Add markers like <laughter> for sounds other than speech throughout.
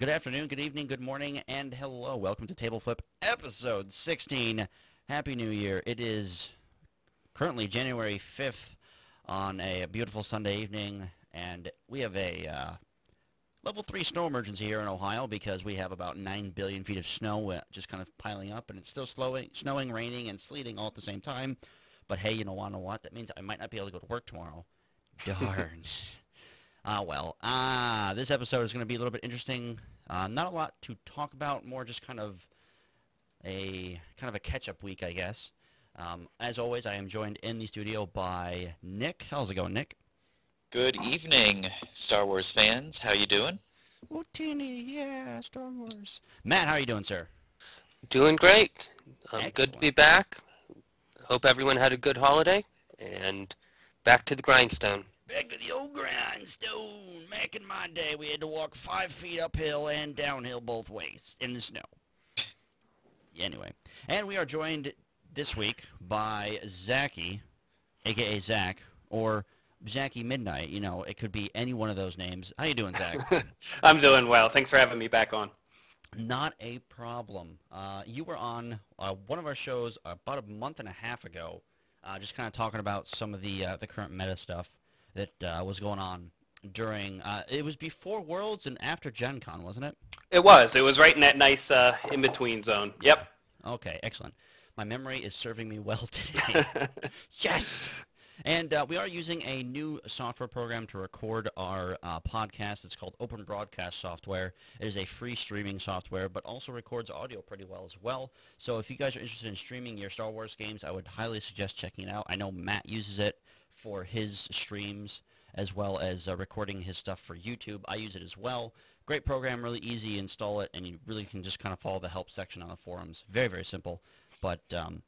Good afternoon, good evening, good morning, and hello. Welcome to Table Flip episode 16. Happy New Year. It is currently January 5th on a beautiful Sunday evening, and we have a uh, level 3 snow emergency here in Ohio because we have about 9 billion feet of snow uh, just kind of piling up, and it's still slowing, snowing, raining, and sleeting all at the same time. But hey, you know, to what? That means I might not be able to go to work tomorrow. <laughs> Darn. Ah, well. Ah, this episode is going to be a little bit interesting. Uh, not a lot to talk about, more just kind of a kind of a catch-up week, I guess. Um, as always, I am joined in the studio by Nick. How's it going, Nick? Good evening, Star Wars fans. How you doing? Oh, Tinny, yeah, Star Wars. Matt, how are you doing, sir? Doing great. Um, good to be back. Hope everyone had a good holiday and back to the grindstone. Back to the old grindstone. Back in my day, we had to walk five feet uphill and downhill both ways in the snow. Anyway, and we are joined this week by Zachy, aka Zach, or Zachy Midnight. You know, it could be any one of those names. How you doing, Zach? <laughs> I'm doing well. Thanks for having me back on. Not a problem. Uh, you were on uh, one of our shows about a month and a half ago, uh, just kind of talking about some of the uh, the current meta stuff that uh, was going on during. Uh, it was before Worlds and after Gen Con, wasn't it? It was. It was right in that nice uh, in between zone. Yep. Okay, excellent. My memory is serving me well <laughs> today. <laughs> yes. And uh, we are using a new software program to record our uh, podcast. It's called Open Broadcast Software. It is a free streaming software, but also records audio pretty well as well. So if you guys are interested in streaming your Star Wars games, I would highly suggest checking it out. I know Matt uses it for his streams as well as uh, recording his stuff for YouTube. I use it as well. Great program, really easy. Install it, and you really can just kind of follow the help section on the forums. Very, very simple. But um,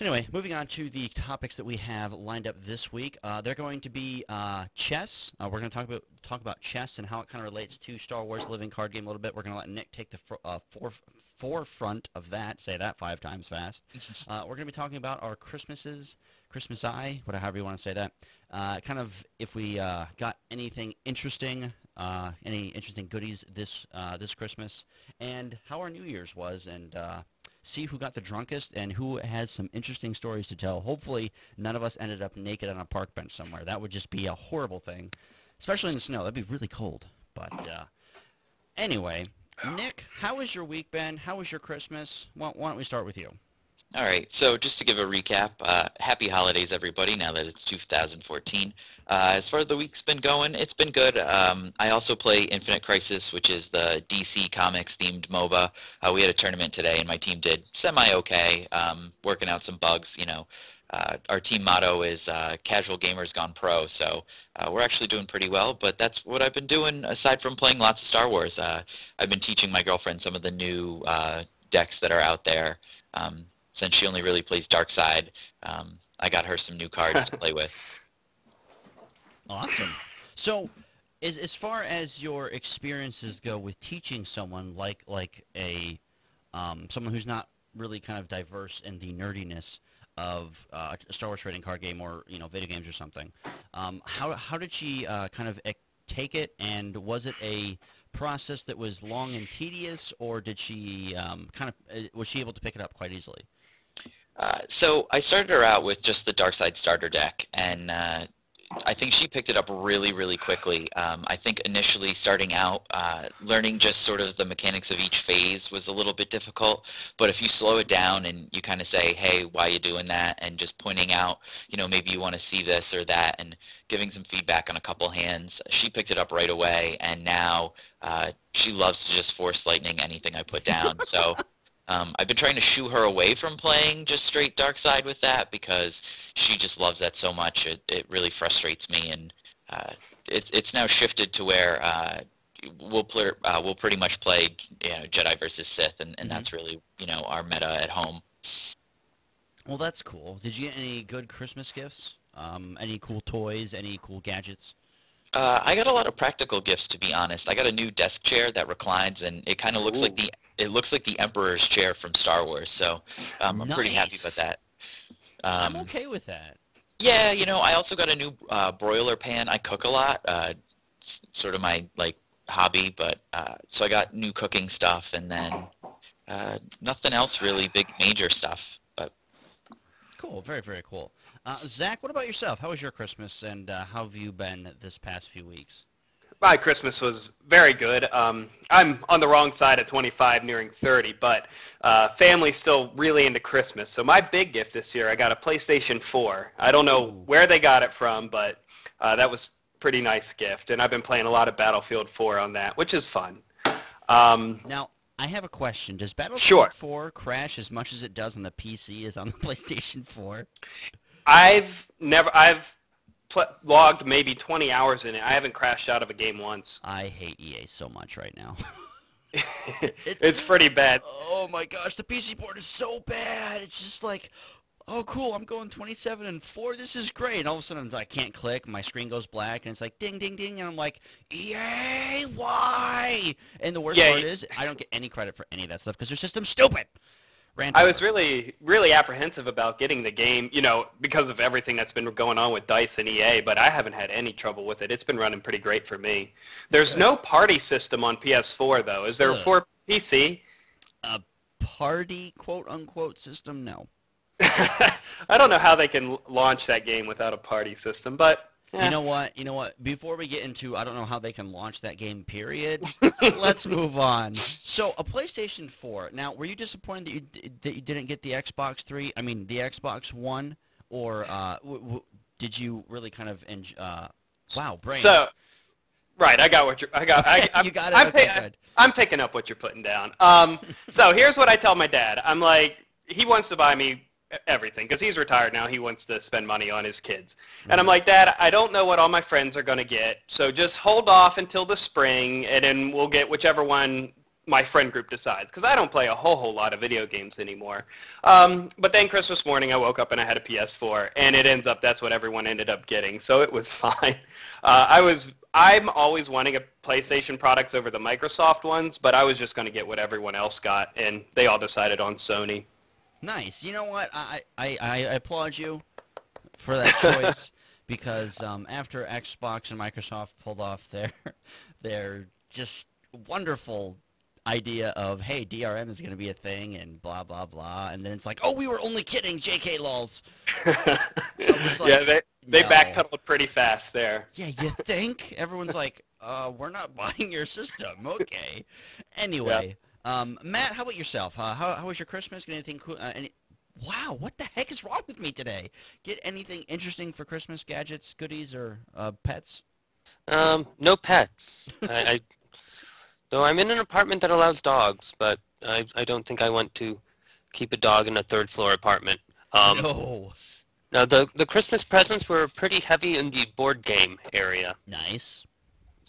Anyway, moving on to the topics that we have lined up this week. Uh, they're going to be uh, chess. Uh, we're going to talk about talk about chess and how it kind of relates to Star Wars Living Card Game a little bit. We're going to let Nick take the fr- uh, fore- forefront of that. Say that five times fast. <laughs> Uh, we're going to be talking about our Christmases, Christmas Eye, whatever however you want to say that. Uh, kind of if we uh, got anything interesting, uh, any interesting goodies this uh, this Christmas, and how our New Year's was, and uh, see who got the drunkest and who has some interesting stories to tell. Hopefully, none of us ended up naked on a park bench somewhere. That would just be a horrible thing, especially in the snow. That'd be really cold. But uh, anyway, Nick, how has your week been? How was your Christmas? Why, why don't we start with you? All right. So just to give a recap, uh, happy holidays, everybody. Now that it's 2014. Uh, as far as the week's been going, it's been good. Um, I also play Infinite Crisis, which is the DC Comics themed MOBA. Uh, we had a tournament today, and my team did semi okay, um, working out some bugs. You know, uh, our team motto is uh, "Casual Gamers Gone Pro," so uh, we're actually doing pretty well. But that's what I've been doing aside from playing lots of Star Wars. Uh, I've been teaching my girlfriend some of the new uh, decks that are out there. Um, since she only really plays Dark Side, um, I got her some new cards to <laughs> play with. Awesome. So, as as far as your experiences go with teaching someone like like a um, someone who's not really kind of diverse in the nerdiness of uh, a Star Wars trading card game or you know video games or something, um, how how did she uh, kind of ec- take it, and was it a process that was long and tedious, or did she um, kind of uh, was she able to pick it up quite easily? Uh, so I started her out with just the Dark Side starter deck, and uh, I think she picked it up really, really quickly. Um, I think initially starting out, uh, learning just sort of the mechanics of each phase was a little bit difficult. But if you slow it down and you kind of say, "Hey, why are you doing that?" and just pointing out, you know, maybe you want to see this or that, and giving some feedback on a couple hands, she picked it up right away. And now uh, she loves to just force lightning anything I put down. So. <laughs> Um, I've been trying to shoo her away from playing just straight dark side with that because she just loves that so much. It it really frustrates me, and uh, it's it's now shifted to where uh, we'll play uh, we'll pretty much play you know Jedi versus Sith, and, and Mhm. that's really you know our meta at home. Well, that's cool. Did you get any good Christmas gifts? Um, any cool toys? Any cool gadgets? Uh, I got a lot of practical gifts, to be honest. I got a new desk chair that reclines, and it kind of looks like the it looks like the Emperor's chair from Star Wars. So um, I'm pretty happy about that. Um, I'm okay with that. Yeah, you know, I also got a new uh broiler pan. I cook a lot. Uh sort of my like hobby, but uh, so I got new cooking stuff, and then uh, nothing else really big major stuff. But Cool, very very cool. Uh, Zach, what about yourself? How was your Christmas, and uh, how have you been this past few weeks? My Christmas was very good. Um, I'm on the wrong side of 25, nearing 30, but uh, family's still really into Christmas. So my big gift this year, I got a PlayStation 4. I don't know Ooh. where they got it from, but uh, that was a pretty nice gift. And I've been playing a lot of Battlefield 4 on that, which is fun. Um, Now, I have a question. Does Battlefield Sure. 4 crash as much as it does on the PC as on the <laughs> PlayStation 4? I've never, I've pl- logged maybe 20 hours in it. I haven't crashed out of a game once. I hate EA so much right now. <laughs> it's pretty bad. Oh my gosh, the PC board is so bad. It's just like, oh cool, I'm going 27 and 4. This is great. And all of a sudden I can't click. My screen goes black and it's like ding ding ding and I'm like, EA, why? And the worst Yeah, part you- is I don't get any credit for any of that stuff because their system's stupid. Rant I was really, really apprehensive about getting the game, you know, because of everything that's been going on with Dice and EA, but I haven't had any trouble with it. It's been running pretty great for me. There's Good. no party system on PS4 though. Is there Good. for PC? a party quote unquote system. No. <laughs> I don't know how they can launch that game without a party system, but. You know what? You know what? Before we get into, I don't know how they can launch that game. Period. <laughs> Let's move on. So, a PlayStation 4. Now, were you disappointed that you that you didn't get the Xbox 3? I mean, the Xbox One, or uh, w- w- did you really kind of enj- uh, wow, brain? So, right, I got what you're. I got. I, <laughs> I'm, you got it. I'm, okay. I'm picking up what you're putting down. Um, so here's what I tell my dad. I'm like, he wants to buy me everything because he's retired now. He wants to spend money on his kids, and I'm like, Dad, I don't know what all my friends are going to get, so just hold off until the spring, and then we'll get whichever one my friend group decides because I don't play a whole whole lot of video games anymore. Um, but then Christmas morning I woke up and I had a PS4, and it ends up that's what everyone ended up getting, so it was <laughs> fine. Uh, I was I'm always wanting a PlayStation products over the Microsoft ones, but I was just going to get what everyone else got, and they all decided on Sony. Nice. You know what? I I I, I applaud you for that <laughs> choice because um, after Xbox and Microsoft pulled off their <laughs> their just wonderful idea of hey DRM is going to be a thing and blah blah blah, and then it's like oh we were only kidding, J.K. lols. <laughs> like, yeah, they they no. backpedaled pretty fast there. Yeah, you think? Everyone's like, uh, we're not buying your system. Okay. Anyway, um, Matt, how about yourself? Uh, how how was your Christmas? Get anything cool? Uh, any? Wow, what the heck is wrong with me today? Get anything interesting for Christmas? Gadgets, goodies, or uh, pets? Um, no pets. I, I though I'm in an apartment that allows dogs, but I I don't think I want to keep a dog in a third floor apartment. Um, no. Now the the Christmas presents were pretty heavy in the board game area. Nice.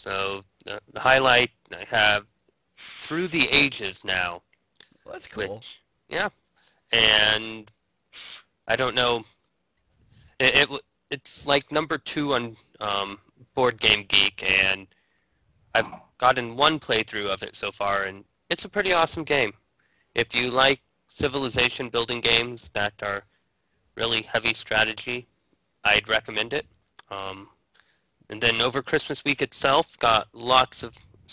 So the, the highlight I have through the ages now. Well, that's Which- cool. Yeah, and I don't know. It, it w- it's like number two on um, Board Game Geek, and I've gotten one playthrough of it so far, and it's a pretty awesome game. If you like civilization building games that are really heavy strategy, I'd recommend it. Um, and then over Christmas week itself, got lots of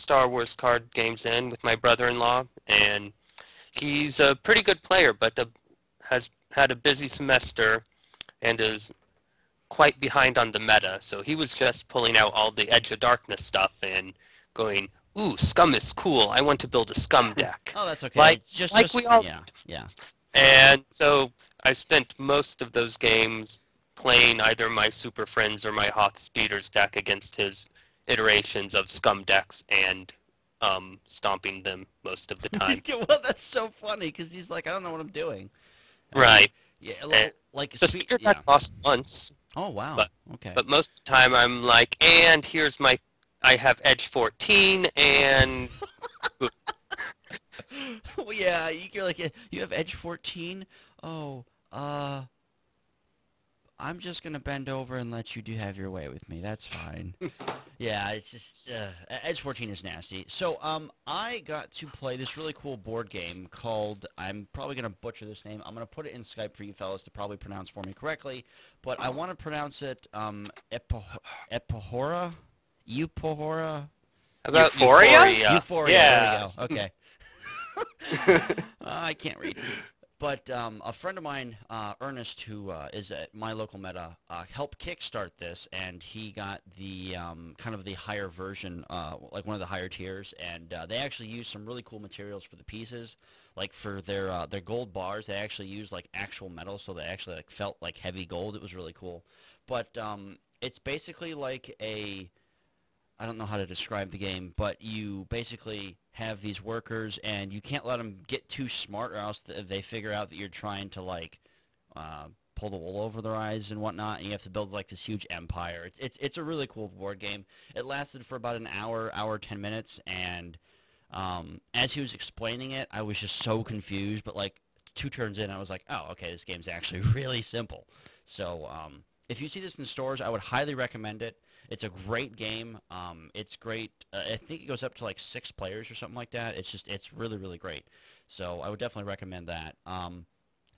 Star Wars card games in with my brother-in-law, and he's a pretty good player, but uh has had a busy semester and is quite behind on the meta. So he was just pulling out all the Edge of Darkness stuff and going, "Ooh, Scum is cool. I want to build a Scum <laughs> deck." Oh, that's okay. Like- just, like just, we all- Yeah, yeah. And so I spent most of those games playing either my Super Friends or my Hoth Speeders deck against his iterations of Scum decks and um stomping them most of the <laughs> time. well, that's so funny because he's like, I don't know what I'm doing. right. Yeah, And like, like The spe- yeah. lost once, Oh wow. But, okay. but most of the time I'm like, and here's my I have Edge 14 and <laughs> well, yeah, you- you're like you have Edge 14. Oh, uh, I'm just gonna bend over and let you do have your way with me. That's fine. <laughs> yeah, it's just uh, Edge 14 is nasty. So, um, I got to play this really cool board game called. I'm probably gonna butcher this name. I'm gonna put it in Skype for you fellas to probably pronounce for me correctly, but I want to pronounce it um Epo- Epohora, Eupohora. About Euphoria? Euphoria? Euphoria. Yeah. There we go. Okay. <laughs> <laughs> uh, I can't read. But um, a friend of mine, uh, Ernest, who uh, is at my local meta, uh, helped kickstart this, and he got the um, kind of the higher version, uh, like one of the higher tiers, and uh, they actually used some really cool materials for the pieces. Like for their uh, their gold bars, they actually used like actual metal, so they actually like felt like heavy gold. It was really cool. But um, it's basically like a I don't know how to describe the game, but you basically have these workers, and you can't let them get too smart, or else they figure out that you're trying to like uh, pull the wool over their eyes and whatnot, and you have to build like this huge empire. It's it's it's a really cool board game. It lasted for about an hour, hour ten minutes, and um, as he was explaining it, I was just so confused. But like two turns in, I was like, oh, okay, this game's actually <laughs> really simple. So um, if you see this in stores, I would highly recommend it. It's a great game. Um, it's great. Uh, I think it goes up to like six players or something like that. It's just it's really really great. So I would definitely recommend that. Um,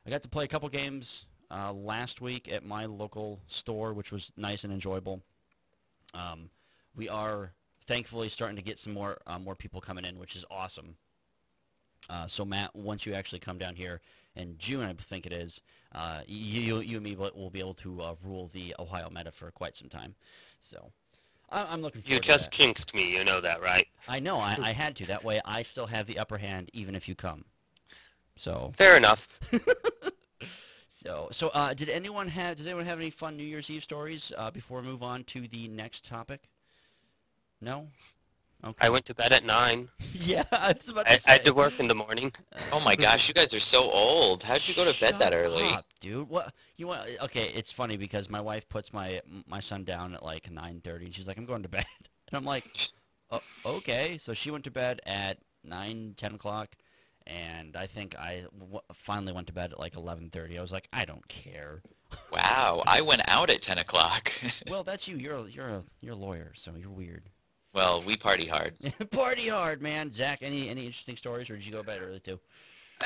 I got to play a couple games uh, last week at my local store, which was nice and enjoyable. Um, we are thankfully starting to get some more uh, more people coming in, which is awesome. Uh, so Matt, once you actually come down here in June, I think it is, uh, you, you, and me will will be able to uh, rule the Ohio meta for quite some time. So I, I'm looking You forward just to that. jinxed me. You know that, right? I know I, I had to. That way, <laughs> I still have the upper hand, even if you come. So. Fair enough. <laughs> so, so uh, did anyone have? Does anyone have any fun New Year's Eve stories uh, before we move on to the next topic? No. Okay. I went to bed at nine. <laughs> yeah, I was about to I, I had to work in the morning. Oh my gosh, you guys are so old. How'd you go to bed that early? up, dude. What you want? Okay, it's funny because my wife puts my my son down at like 9:30, and she's like, "I'm going to bed," <laughs> and I'm like, oh, "Okay." So she went to bed at nine, ten o'clock, and I think I w- finally went to bed at like 11:30. I was like, "I don't care." Wow, I went out at ten o'clock. well, that's you. You're a, you're a you're a lawyer, so you're weird. Well, we party hard. <laughs> Party hard, man. Zach, any any interesting stories, or did you go to bed early too?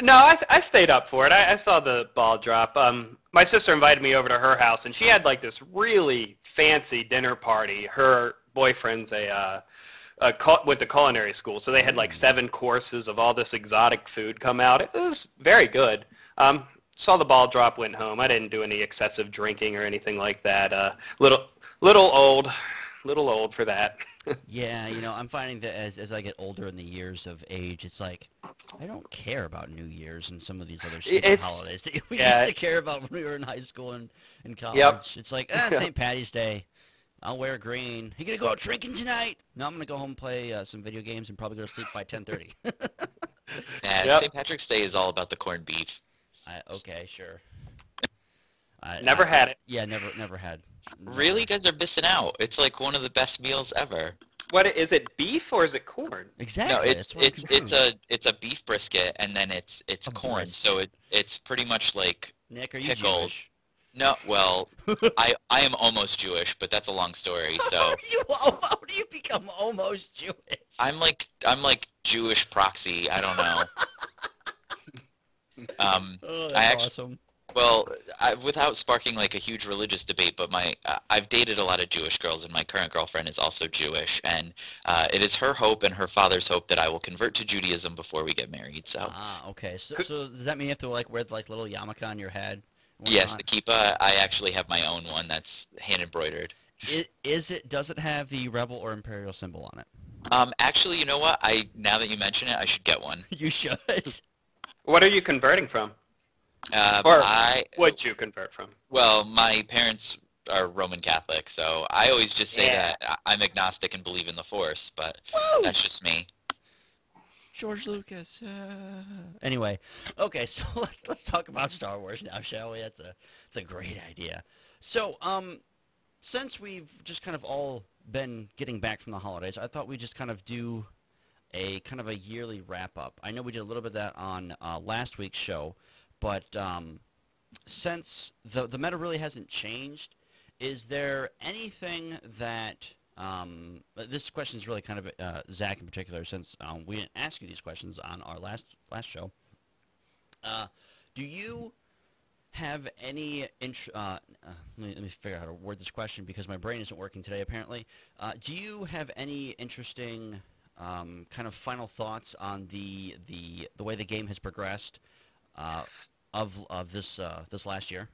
No, I I stayed up for it. I, I saw the ball drop. Um, my sister invited me over to her house, and she had like this really fancy dinner party. Her boyfriend's a uh, a cul- went to culinary school, so they had like seven courses of all this exotic food come out. It was very good. Um, saw the ball drop, went home. I didn't do any excessive drinking or anything like that. Uh, little little old, little old for that. <laughs> Yeah, you know, I'm finding that as as I get older in the years of age, it's like I don't care about New Year's and some of these other stupid holidays that we yeah. used to care about when we were in high school and in college. Yep. It's like, <laughs> ah, St. Patty's Day. I'll wear green. You gonna go out drinking tonight? No, I'm gonna go home and play uh, some video games and probably go to sleep by 10:30. <laughs> Yeah, Yep. St. Patrick's Day is all about the corned beef. I, okay, sure. I, Never I, had it. Yeah, never never had. Never. Really, you guys are missing out. It's like one of the best meals ever. What is it? Beef or is it corn? Exactly. No, it's That's what I'm it's it's a it's a beef brisket and then it's it's A corn. brisket. So it it's pretty much like Nick, are you pickled. no, well, <laughs> I I am almost Jewish, but that's a long story. <laughs> How So do you how do you become almost Jewish? I'm like I'm like Jewish proxy. I don't know. <laughs> Um, oh, I actually, awesome. Well, I, without sparking like a huge religious debate, but my uh, I've dated a lot of Jewish girls, and my current girlfriend is also Jewish, and uh, it is her hope and her father's hope that I will convert to Judaism before we get married. So Ah, okay. So, so does that mean you have to like wear like little yarmulke on your head? yes, whatnot? the kippah. I actually have my own one that's hand embroidered. Is, is it? Does it have the rebel or imperial symbol on it? Um, actually, you know what? I now that you mention it, I should get one. <laughs> You should. What are you converting from? Uh, Or- I Would you convert from? well, my parents are Roman Catholic, so I always just say Yeah. that I- I'm agnostic and believe in the Force, but Woo! that's just me. George Lucas. Uh... Anyway, okay, <laughs> so let's let's talk about Star Wars now, shall we? That's a that's a great idea. So, um, since we've just kind of all been getting back from the holidays, I thought we'd just kind of do a kind of a yearly wrap up. I know we did a little bit of that on uh, last week's show, but um, since the the meta really hasn't changed, is there anything that um, this question is really kind of uh, Zach in particular, since um, we didn't ask you these questions on our last last show. Uh, do you have any int- uh, uh, let, me, let me figure out how to word this question because my brain isn't working today apparently. Uh, do you have any interesting um, kind of final thoughts on the the the way the game has progressed uh, of of this uh, this last year?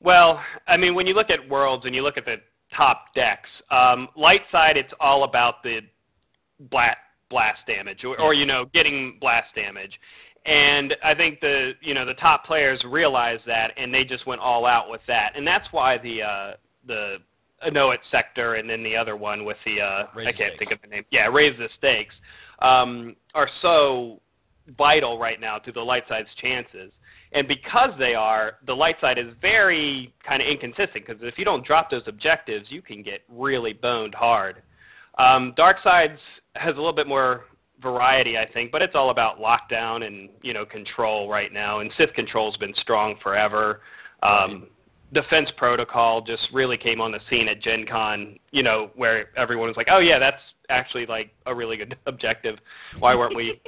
Well, I mean, when you look at worlds and you look at the top decks, um, light side, it's all about the blast blast damage or, or you know getting blast damage. And I think the you know the top players realized that, and they just went all out with that, and that's why the uh, the Anoat sector and then the other one with the uh, I can't think of the name. Yeah, raise the stakes um, are so vital right now to the light side's chances. And because they are, the light side is very kind of inconsistent because if you don't drop those objectives, you can get really boned hard. Um, dark side's has a little bit more variety, I think, but it's all about lockdown and you know control right now. And Sith control's been strong forever. Um, Defense protocol just really came on the scene at Gen Con, you know, where everyone was like, "Oh yeah, that's actually like a really good <laughs> objective. Why weren't we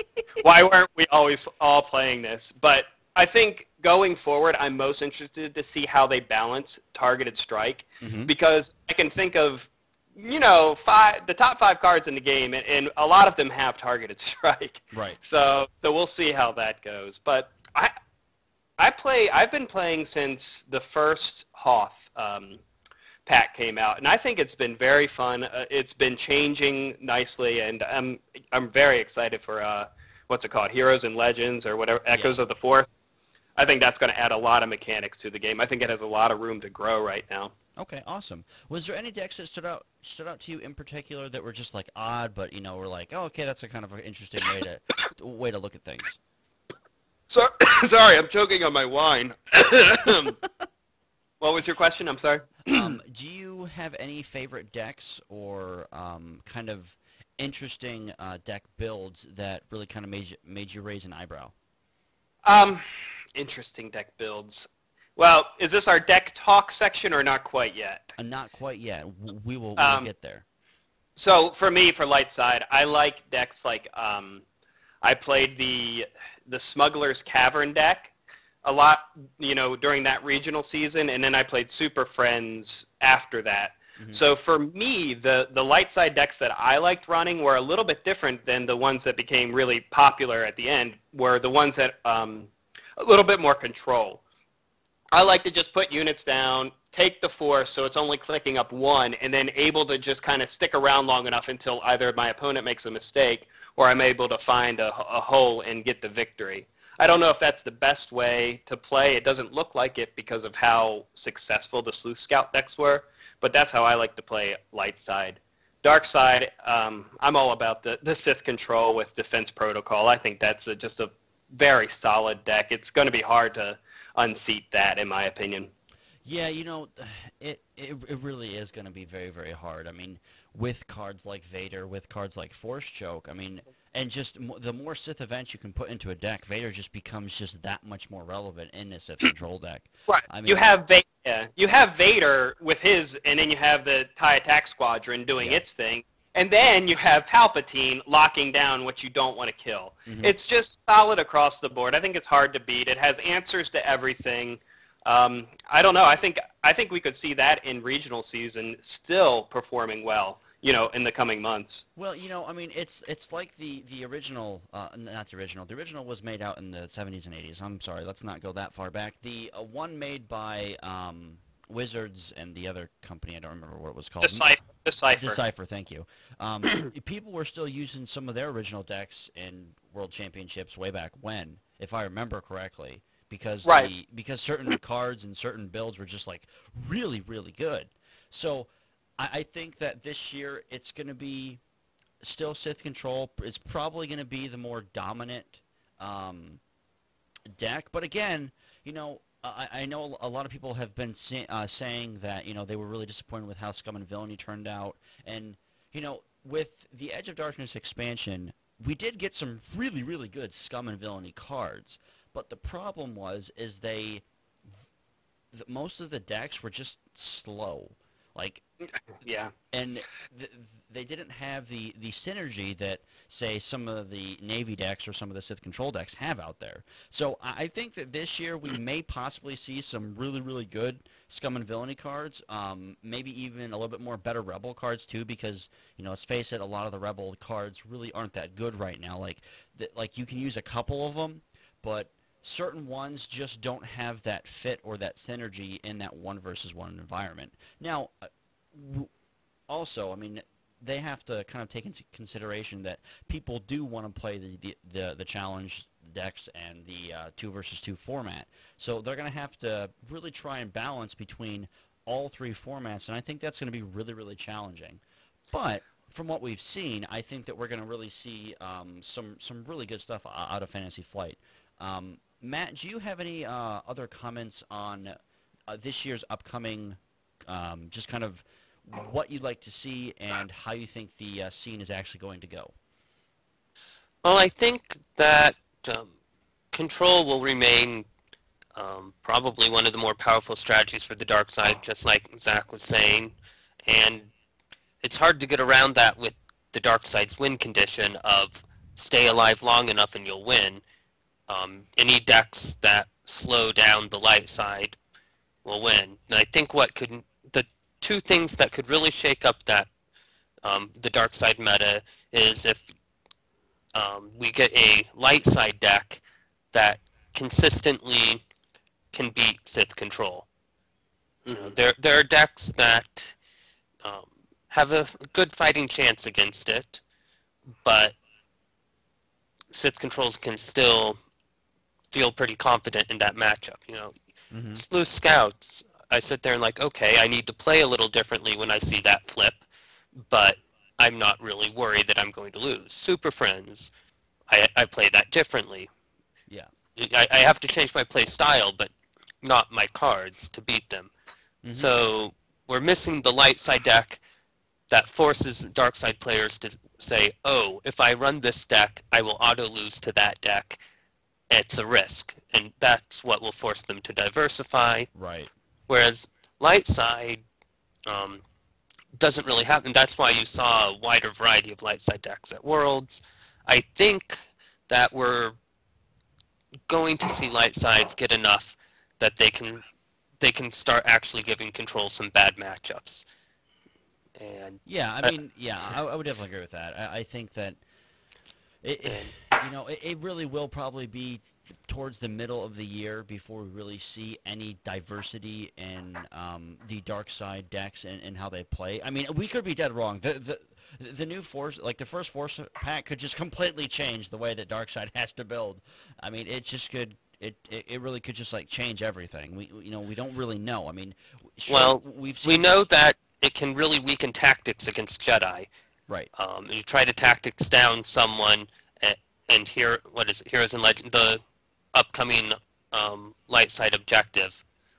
why weren't we always all playing this?" But I think going forward, I'm most interested to see how they balance targeted strike Mm-hmm. because I can think of you know five the top five cards in the game, and, and a lot of them have targeted <laughs> strike. Right. So so we'll see how that goes. But I I play I've been playing since the first Hoth um, pack came out, and I think it's been very fun. Uh, it's been changing nicely, and I'm I'm very excited for uh, what's it called, Heroes and Legends or whatever Echoes of the Force. I think that's going to add a lot of mechanics to the game. I think it has a lot of room to grow right now. Okay, awesome. Was there any decks that stood out stood out to you in particular that were just like odd, but you know, were like, oh, okay, that's a kind of an interesting way to way to look at things? So, <coughs> sorry, I'm choking on my wine. <laughs> <coughs> <laughs> what was your question? I'm sorry. um, <clears throat> do you have any favorite decks or um, kind of interesting uh, deck builds that really kind of made you, made you raise an eyebrow? Um, interesting deck builds. Well, is this our deck talk section or not quite yet? Uh, not quite yet. We will, we will Um, get there. So for me, for light side, I like decks like um, I played the the Smuggler's Cavern deck a lot, you know, during that regional season, and then I played Super Friends after that. Mhm. So for me, the the light side decks that I liked running were a little bit different than the ones that became really popular at the end. Were the ones that um, a little bit more control. I like to just put units down, take the force, so it's only clicking up one, and then able to just kind of stick around long enough until either my opponent makes a mistake or I'm able to find a, a hole and get the victory. I don't know if that's the best way to play. It doesn't look like it because of how successful the Sleuth Scout decks were, but that's how I like to play light side. Dark side, um, I'm all about the, the Sith control with defense protocol. I think that's a, just a very solid deck. It's going to be hard to unseat that, in my opinion. Yeah, you know, <sighs> it it, it really is going to be very very hard. I mean, with cards like Vader, with cards like Force Choke, I mean, and just m- the more Sith events you can put into a deck, Vader just becomes just that much more relevant in the Sith control deck. Right. I mean- you have Vader. Yeah, you have Vader with his, and then you have the TIE Attack Squadron doing Yeah. its thing, and then you have Palpatine locking down what you don't want to kill. Mhm. It's just solid across the board. I think it's hard to beat. It has answers to everything. Um, I don't know. I think I think we could see that in regional season still performing well. You know, in the coming months. Well, you know, I mean, it's it's like the the original, uh, not the original. The original was made out in the 70s and 80s. I'm sorry, let's not go that far back. The uh, one made by um, Wizards and the other company, I don't remember what it was called. Decipher. Decipher. Decipher, thank you. Um, <clears throat> people were still using some of their original decks in World Championships way back when, if I remember correctly, because Right. the, because certain cards and certain builds were just like really really good. So I, I think that this year it's going to be still Sith control. It's probably going to be the more dominant um, deck, but again, you know. I, I know a lot of people have been say, uh, saying that you know they were really disappointed with how Scum and Villainy turned out, and you know with the Edge of Darkness expansion, we did get some really really good Scum and Villainy cards, but the problem was is they th- most of the decks were just slow. Like yeah. and th- they didn't have the the synergy that say some of the navy decks or some of the Sith control decks have out there. So I think that this year we <clears throat> may possibly see some really really good scum and villainy cards. Um, maybe even a little bit more better rebel cards too, because you know let's face it, a lot of the rebel cards really aren't that good right now. Like th- like you can use a couple of them, but certain ones just don't have that fit or that synergy in that one versus one environment. Now, uh, also, I mean, they have to kind of take into consideration that people do want to play the the the, challenge decks and the uh, two versus two format. So they're going to have to really try and balance between all three formats, and I think that's going to be really really challenging. But from what we've seen, I think that we're going to really see um, some some really good stuff out of Fantasy Flight. Um, Matt, do you have any uh, other comments on uh, this year's upcoming, um, just kind of what you'd like to see and how you think the uh, scene is actually going to go? Well, I think that um, control will remain um, probably one of the more powerful strategies for the dark side, just like Zach was saying, and it's hard to get around that with the dark side's win condition of stay alive long enough and you'll win. Um, any decks that slow down the light side will win. And I think what could the two things that could really shake up that um, the dark side meta is if um, we get a light side deck that consistently can beat Sith control. You know, there there are decks that um, have a good fighting chance against it, but Sith controls can still feel pretty confident in that matchup. You know, Mm-hmm. Sleuth Scouts, I sit there and like, okay, I need to play a little differently when I see that flip, but I'm not really worried that I'm going to lose. Super Friends, I I play that differently. Yeah. I, I have to change my play style, but not my cards to beat them. Mhm. So we're missing the light side deck that forces dark side players to say, "Oh, if I run this deck, I will auto lose to that deck. It's a risk." And that's what will force them to diversify. right. Whereas light side um, doesn't really happen. That's why you saw a wider variety of light side decks at Worlds. I think that we're going to see light sides get enough that they can they can start actually giving control some bad matchups. And Yeah, I mean, yeah, I, I would definitely agree with that. I, I think that it, it, you know, it, it really will probably be towards the middle of the year before we really see any diversity in um, the dark side decks and, and how they play. I mean, we could be dead wrong. The the the new force, like the first force pack, could just completely change the way that dark side <laughs> has to build. I mean, it just could. It, it it really could just like change everything. We you know we don't really know. I mean, sure, Well, we've seen, we know that it can really weaken tactics against Jedi. right. Um, you try to tactics down someone, and, here, what is it? Heroes and Legend, the upcoming um, light side objective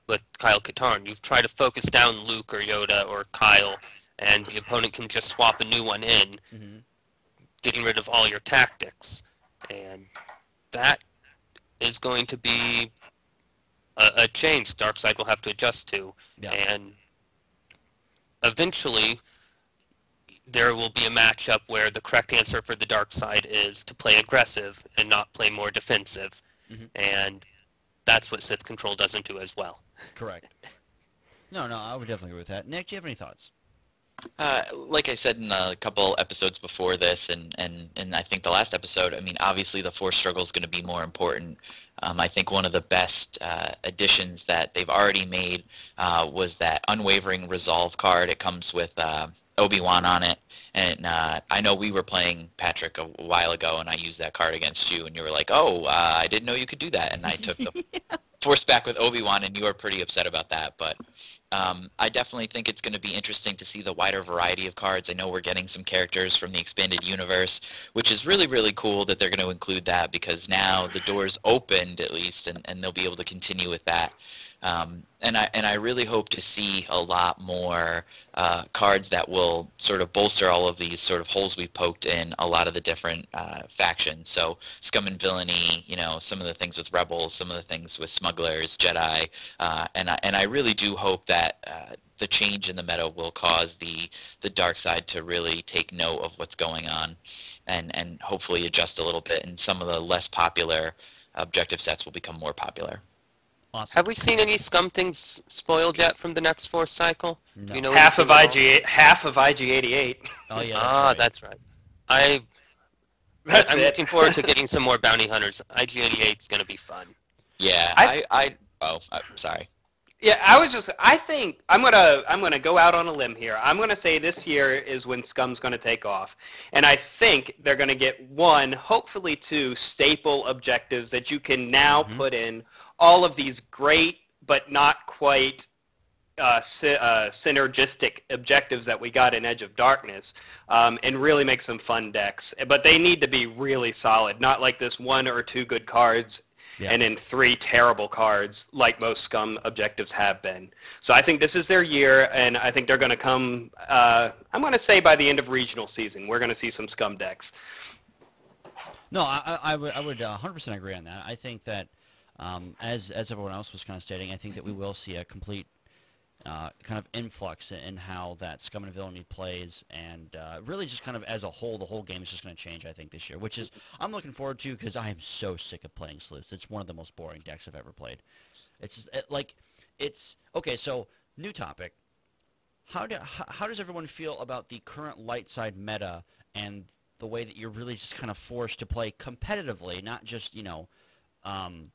with Kyle Katarn. You try to focus down Luke or Yoda or Kyle, and the opponent can just swap a new one in, hmm getting rid of all your tactics, and that is going to be a, a change dark side will have to adjust to Yeah. and eventually there will be a matchup where the correct answer for the dark side is to play aggressive and not play more defensive hmm and that's what Sith control doesn't do as well. Correct. <laughs> No, no, I would definitely agree with that. Nick, do you have any thoughts? Uh, like I said in a couple episodes before this, and and and I think the last episode. I mean, obviously the force struggle is going to be more important. Um, I think one of the best uh, additions that they've already made uh, was that unwavering resolve card. It comes with uh, Obi Wan on it, and uh, I know we were playing Patrick a while ago, and I used that card against you, and you were like, "Oh, uh, I didn't know you could do that," and I took the <laughs> force back with Obi Wan, and you were pretty upset about that, but um, I definitely think it's going to be interesting to see the wider variety of cards. I know we're getting some characters from the expanded universe, which is really, really cool that they're going to include that because now the door's opened at least, and, and they'll be able to continue with that. Um, and I and I really hope to see a lot more uh, cards that will sort of bolster all of these sort of holes we poked in a lot of the different uh, factions. So scum and villainy, you know, some of the things with rebels, some of the things with smugglers, Jedi, uh, and I and I really do hope that uh, the change in the meta will cause the the dark side to really take note of what's going on, and and hopefully adjust a little bit, and some of the less popular objective sets will become more popular. Awesome. Have we seen any scum things spoiled yet from the next Force cycle? No. You know half of anything at? IG half of IG88. Oh yeah. ah, right. that's right. I That's I'm it. looking forward to <laughs> getting some more bounty hunters. IG88 is going to be fun. Yeah, I- I I oh I'm sorry. Yeah, I was just I think I'm gonna I'm gonna go out on a limb here. I'm gonna say this year is when Scum's gonna take off. And I think they're gonna get one, hopefully two staple objectives that you can now Mhm. put in all of these great but not quite uh, sy- uh, synergistic objectives that we got in Edge of Darkness, um, and really make some fun decks. But they need to be really solid, not like this one or two good cards Yeah. and then three terrible cards like most scum objectives have been. So I think this is their year, and I think they're going to come. Uh, I'm going to say by the end of regional season, we're going to see some scum decks. No, I, I- I would I would uh, 100% agree on that. I think that um, as as everyone else was kind of stating, I think that we will see a complete uh, kind of influx in how that scum and villainy plays, and uh, really just kind of as a whole, the whole game is just going to change. I think this year, which is I'm looking forward to because I am so sick of playing sleuths. It's one of the most boring decks I've ever played. It's it, like it's okay. So new topic. How do how, how does everyone feel about the current light side meta and the way that you're really just kind of forced to play competitively, not just you know. Um,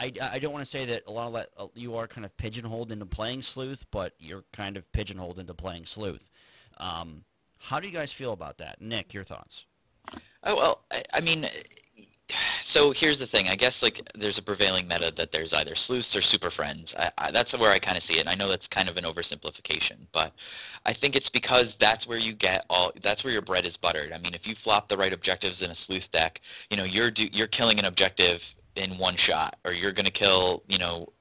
I, I don't want to say that a lot of that uh, you are kind of pigeonholed into playing sleuth, but you're kind of pigeonholed into playing sleuth. Um, how do you guys feel about that, Nick? Your thoughts? Oh well, I, I mean, so here's the thing. I guess like there's a prevailing meta that there's either sleuths or super friends. I, I, that's where I kind of see it. And I know that's kind of an oversimplification, but I think it's because that's where you get all. That's where your bread is buttered. I mean, if you flop the right objectives in a sleuth deck, you know you're do, you're killing an objective in one shot, or you're going to kill you know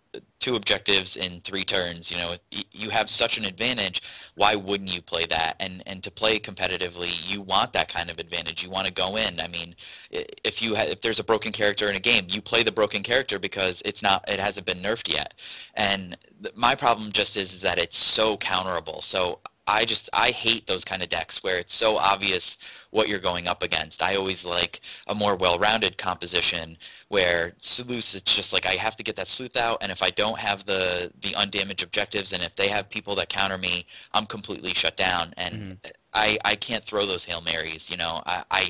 two objectives in three turns. You know you have such an advantage why wouldn't you play that? And and to play competitively, you want that kind of advantage. You want to go in. I mean, if you ha- if there's a broken character in a game, you play the broken character because it's not it hasn't been nerfed yet. And th- my problem just is, is that it's so counterable. So I just I hate those kind of decks where it's so obvious what you're going up against. I always like a more well-rounded composition where sleuths it's just like I have to get that sleuth out and if I don't have the the undamaged objectives and if they have people that counter me, I'm completely shut down and Mhm. I I can't throw those Hail Marys, you know. I I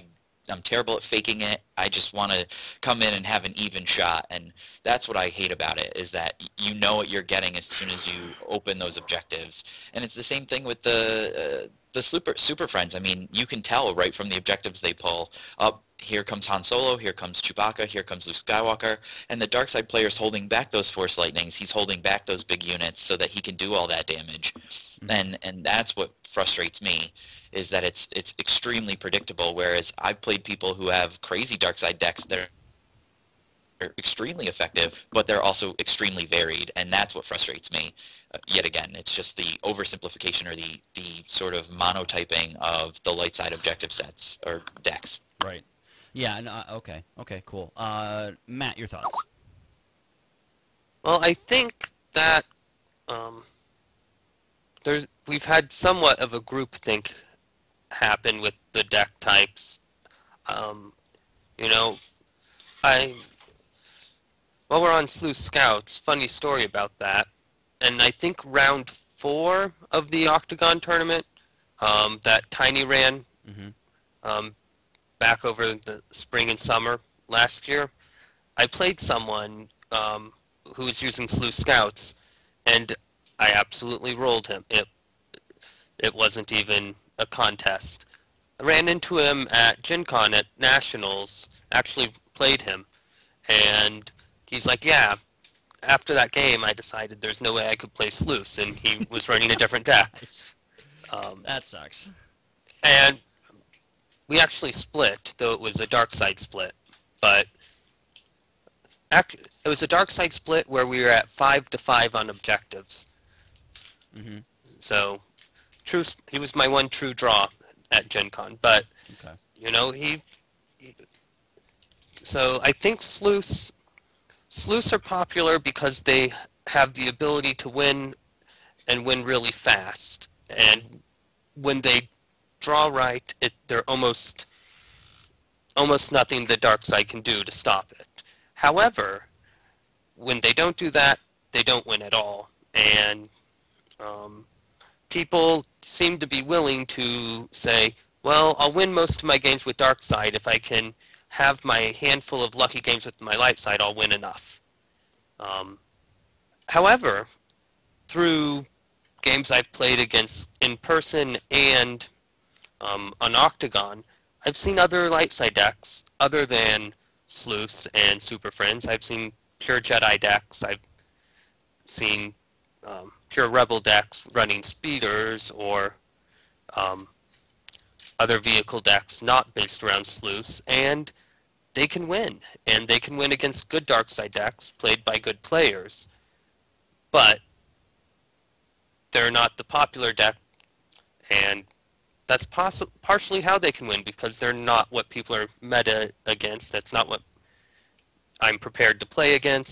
I'm terrible at faking it. I just want to come in and have an even shot, and that's what I hate about it. Is that you know what you're getting as soon as you open those objectives, and it's the same thing with the uh, the super super friends. I mean, you can tell right from the objectives they pull. Up here comes Han Solo, here comes Chewbacca, here comes Luke Skywalker, and the dark side player's holding back those Force lightnings. He's holding back those big units so that he can do all that damage, Mhm. and and that's what frustrates me is that it's it's extremely predictable. Whereas I've played people who have crazy dark side decks that are extremely effective, but they're also extremely varied, and that's what frustrates me. Uh, yet again, it's just the oversimplification or the the sort of monotyping of the light side objective sets or decks. Right. Yeah. And, uh, okay. Okay. Cool. Uh, Matt, your thoughts? Well, I think that um, there's we've had somewhat of a group think happen with the deck types. Um, you know, I while we're on Sleuth Scouts, funny story about that. And I think round four of the Octagon tournament um, that Tiny ran Mm-hmm. um, back over the spring and summer last year, I played someone um, who was using Sleuth Scouts, and I absolutely rolled him. It it wasn't even a contest. I ran into him at Gen Con at Nationals, actually played him, and he's like, yeah. After that game, I decided there's no way I could play Sleuth, and he <laughs> was running a different deck. Um, That sucks. and we actually split, though it was a dark side split. But Actually, it was a dark side split where we were at five to five on objectives. Mhm. So, true. He was my one true draw at Gen Con, but Okay. you know he, he. So I think sleuths, sleuths are popular because they have the ability to win, and win really fast. And when they draw right, it they're almost, almost nothing the dark side can do to stop it. However, when they don't do that, they don't win at all, and um, people seem to be willing to say, well, I'll win most of my games with dark side if I can have my handful of lucky games with my light side. I'll win enough. Um, however, through games I've played against in person and um, on Octagon, I've seen other light side decks other than sleuths and super friends. I've seen pure Jedi decks. I've seen um, pure Rebel decks running speeders or um, other vehicle decks not based around sleuths, and they can win. And they can win against good dark side decks played by good players. But they're not the popular deck, and that's poss- partially how they can win because they're not what people are meta against. That's not what I'm prepared to play against.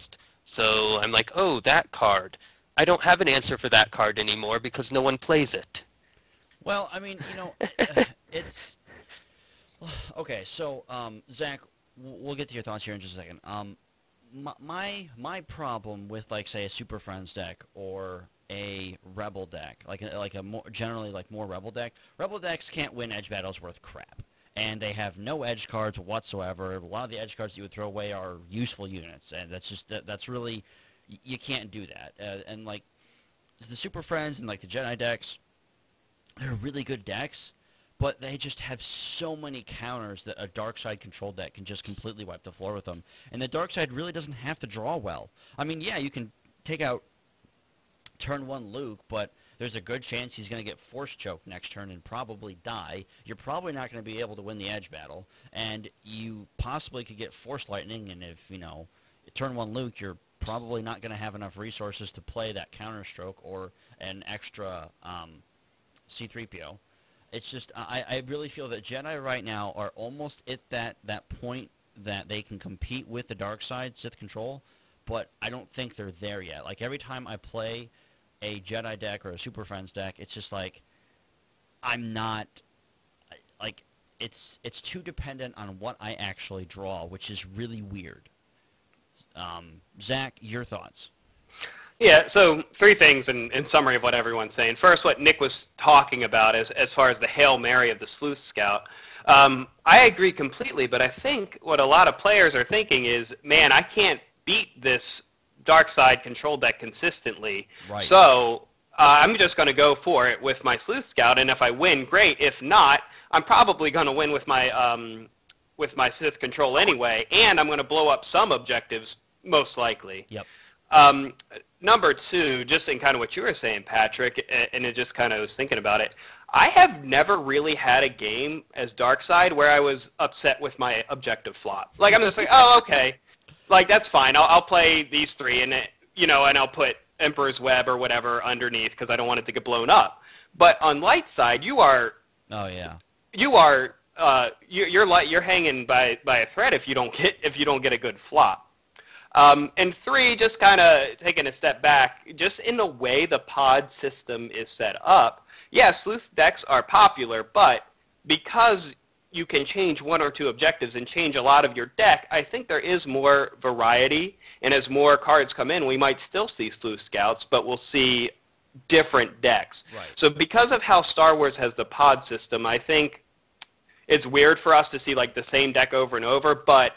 So I'm like, oh, that card. I don't have an answer for that card anymore because no one plays it. Well, I mean, you know, <laughs> it's okay. So, um, Zach, we'll get to your thoughts here in just a second. Um, my my, problem with like say a Super Friends deck or a Rebel deck, like a, like a more generally like more Rebel deck. Rebel decks can't win edge battles worth crap, and they have no edge cards whatsoever. A lot of the edge cards you would throw away are useful units, and that's just that, that's really you can't do that. Uh, and like the Super Friends and like the Jedi decks, they're really good decks, but they just have so many counters that a dark side controlled deck can just completely wipe the floor with them. And the dark side really doesn't have to draw well. I mean, yeah, you can take out turn one Luke, but there's a good chance he's going to get force choke next turn and probably die. You're probably not going to be able to win the edge battle, and you possibly could get force lightning. And if you know turn one Luke, you're probably not going to have enough resources to play that counter stroke or an extra um, C3PO. It's just I, I really feel that Jedi right now are almost at that that point that they can compete with the dark side Sith control, but I don't think they're there yet. Like every time I play a Jedi deck or a Super Friends deck, it's just like I'm not like it's it's too dependent on what I actually draw, which is really weird. Um, Zach, your thoughts? Yeah, so three things in, in summary of what everyone's saying. First, what Nick was talking about as as far as the hail mary of the sleuth scout. Um, I agree completely, but I think what a lot of players are thinking is, man, I can't beat this dark side control deck consistently. Right. So uh, I'm just going to go for it with my sleuth scout, and if I win, great. If not, I'm probably going to win with my um, with my Sith control anyway, and I'm going to blow up some objectives most likely. Yep. Um, number two, just in kind of what you were saying, Patrick, and it just kind of was thinking about it. I have never really had a game as Dark Side where I was upset with my objective flop. Like I'm just like, oh okay, like that's fine. I'll, I'll play these three, and it, you know, and I'll put Emperor's Web or whatever underneath because I don't want it to get blown up. But on light side, you are Oh yeah. you are uh you you're like you're hanging by by a thread if you don't get if you don't get a good flop. Um, and three, just kind of taking a step back, just in the way the pod system is set up. Yeah, sleuth decks are popular, but because you can change one or two objectives and change a lot of your deck, I think there is more variety. And as more cards come in, we might still see sleuth scouts, but we'll see different decks. Right. So because of how Star Wars has the pod system, I think it's weird for us to see like the same deck over and over, but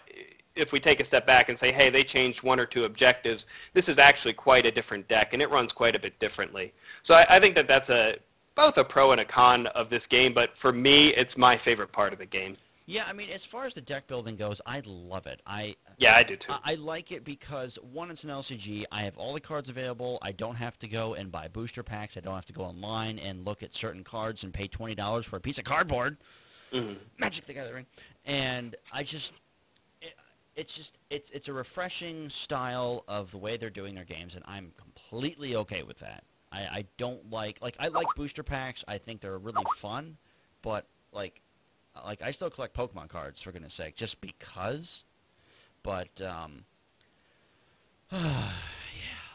if we take a step back and say, hey, they changed one or two objectives, this is actually quite a different deck, and it runs quite a bit differently. So I, I think that that's a both a pro and a con of this game, but for me, it's my favorite part of the game. Yeah, I mean, as far as the deck building goes, I love it. I Yeah, I do too. I I like it because one, it's an LCG. I have all the cards available. I don't have to go and buy booster packs. I don't have to go online and look at certain cards and pay twenty dollars for a piece of cardboard. Mhm. Magic the Gathering, and I just it's just it's it's a refreshing style of the way they're doing their games, and I'm completely okay with that. I, I don't like like I like booster packs. I think they're really fun, but like like I still collect Pokemon cards for goodness sake, just because. But um, <sighs> yeah.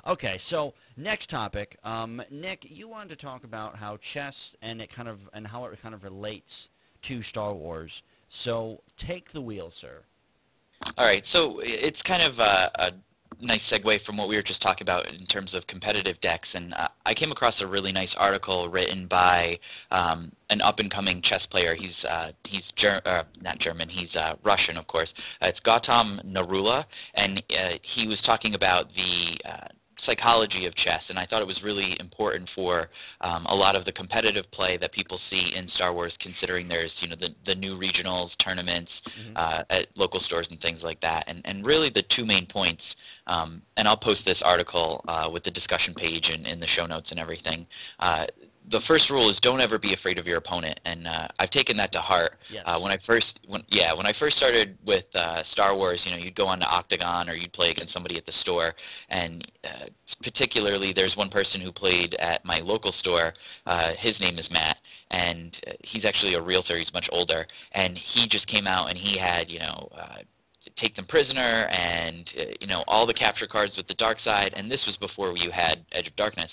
Okay, so next topic, um, Nick, you wanted to talk about how chess and it kind of and how it kind of relates to Star Wars. So take the wheel, sir. All right, so it's kind of a, a nice segue from what we were just talking about in terms of competitive decks. And uh, I came across a really nice article written by um, an up-and-coming chess player. He's uh, he's Ger- uh, not German. He's uh, Russian, of course. Uh, it's Gautam Narula, and uh, he was talking about the psychology of chess, and I thought it was really important for um, a lot of the competitive play that people see in Star Wars, considering there's you know the the new regionals tournaments mm-hmm. uh, at local stores and things like that, and and really the two main points um, and I'll post this article uh, with the discussion page and in the show notes and everything. Uh, the first rule is don't ever be afraid of your opponent, and uh, I've taken that to heart. Yes. Uh, when I first, when, yeah, when I first started with uh, Star Wars, you know, you'd go on to Octagon or you'd play against somebody at the store, and uh, particularly there's one person who played at my local store. Uh, his name is Matt, and uh, he's actually a realtor. He's much older, and he just came out and he had, you know. Uh, take them prisoner and uh, you know all the capture cards with the dark side and this was before you had edge of darkness.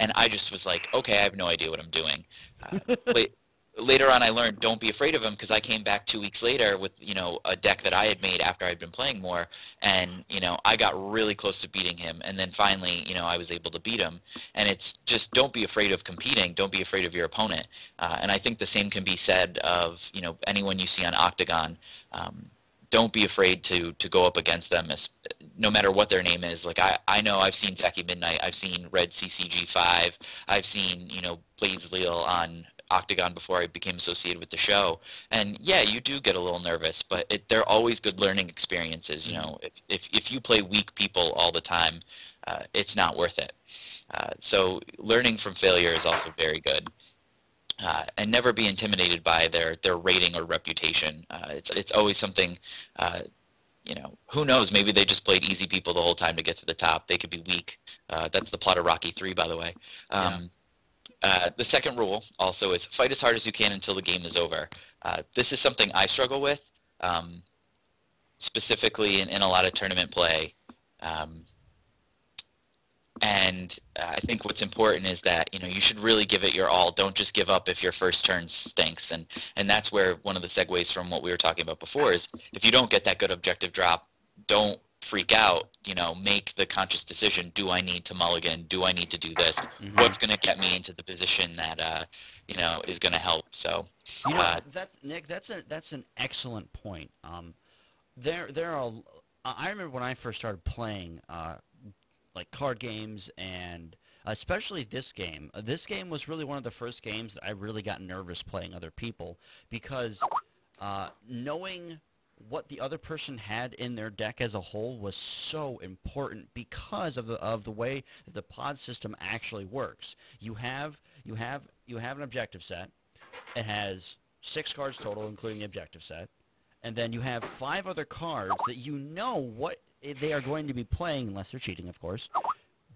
And i just was like okay i have no idea what i'm doing. Uh, late, <laughs> later on i learned don't be afraid of him because i came back two weeks later with you know a deck that i had made after i'd been playing more. And you know i got really close to beating him and then finally you know i was able to beat him. And it's just don't be afraid of competing. Don't be afraid of your opponent. Uh, and i think the same can be said of you know anyone you see on octagon. Um, don't be afraid to to go up against them as no matter what their name is. Like i i know i've seen Zachy midnight i've seen red ccg5 i've seen you know blaze leal on octagon before i became associated with the show. And yeah you do get a little nervous but it, they're always good learning experiences you know. If if if you play weak people all the time uh it's not worth it. Uh so learning from failure is also very good uh, and never be intimidated by their their rating or reputation. Uh, it's it's always something. Uh, you know, who knows? Maybe they just played easy people the whole time to get to the top. They could be weak. Uh, that's the plot of Rocky Three, by the way. Um, yeah. uh, the second rule also is fight as hard as you can until the game is over. Uh, this is something I struggle with, um, specifically in, in a lot of tournament play. Um, and uh, I think what's important is that you know you should really give it your all. Don't just give up if your first turn stinks. And and that's where one of the segues from what we were talking about before is if you don't get that good objective drop, don't freak out. You know, make the conscious decision: Do I need to mulligan? Do I need to do this? Mm-hmm. What's going to get me into the position that uh, you know is going to help? So. You know, uh, that Nick, that's a that's an excellent point. Um, there there are. I remember when I first started playing uh, like card games and especially this game. Uh, this game was really one of the first games that I really got nervous playing other people because uh, knowing what the other person had in their deck as a whole was so important because of the of the way that the pod system actually works. You have you have you have an objective set. It has six cards total, including the objective set, and then you have five other cards that you know what they are going to be playing, unless they're cheating, of course,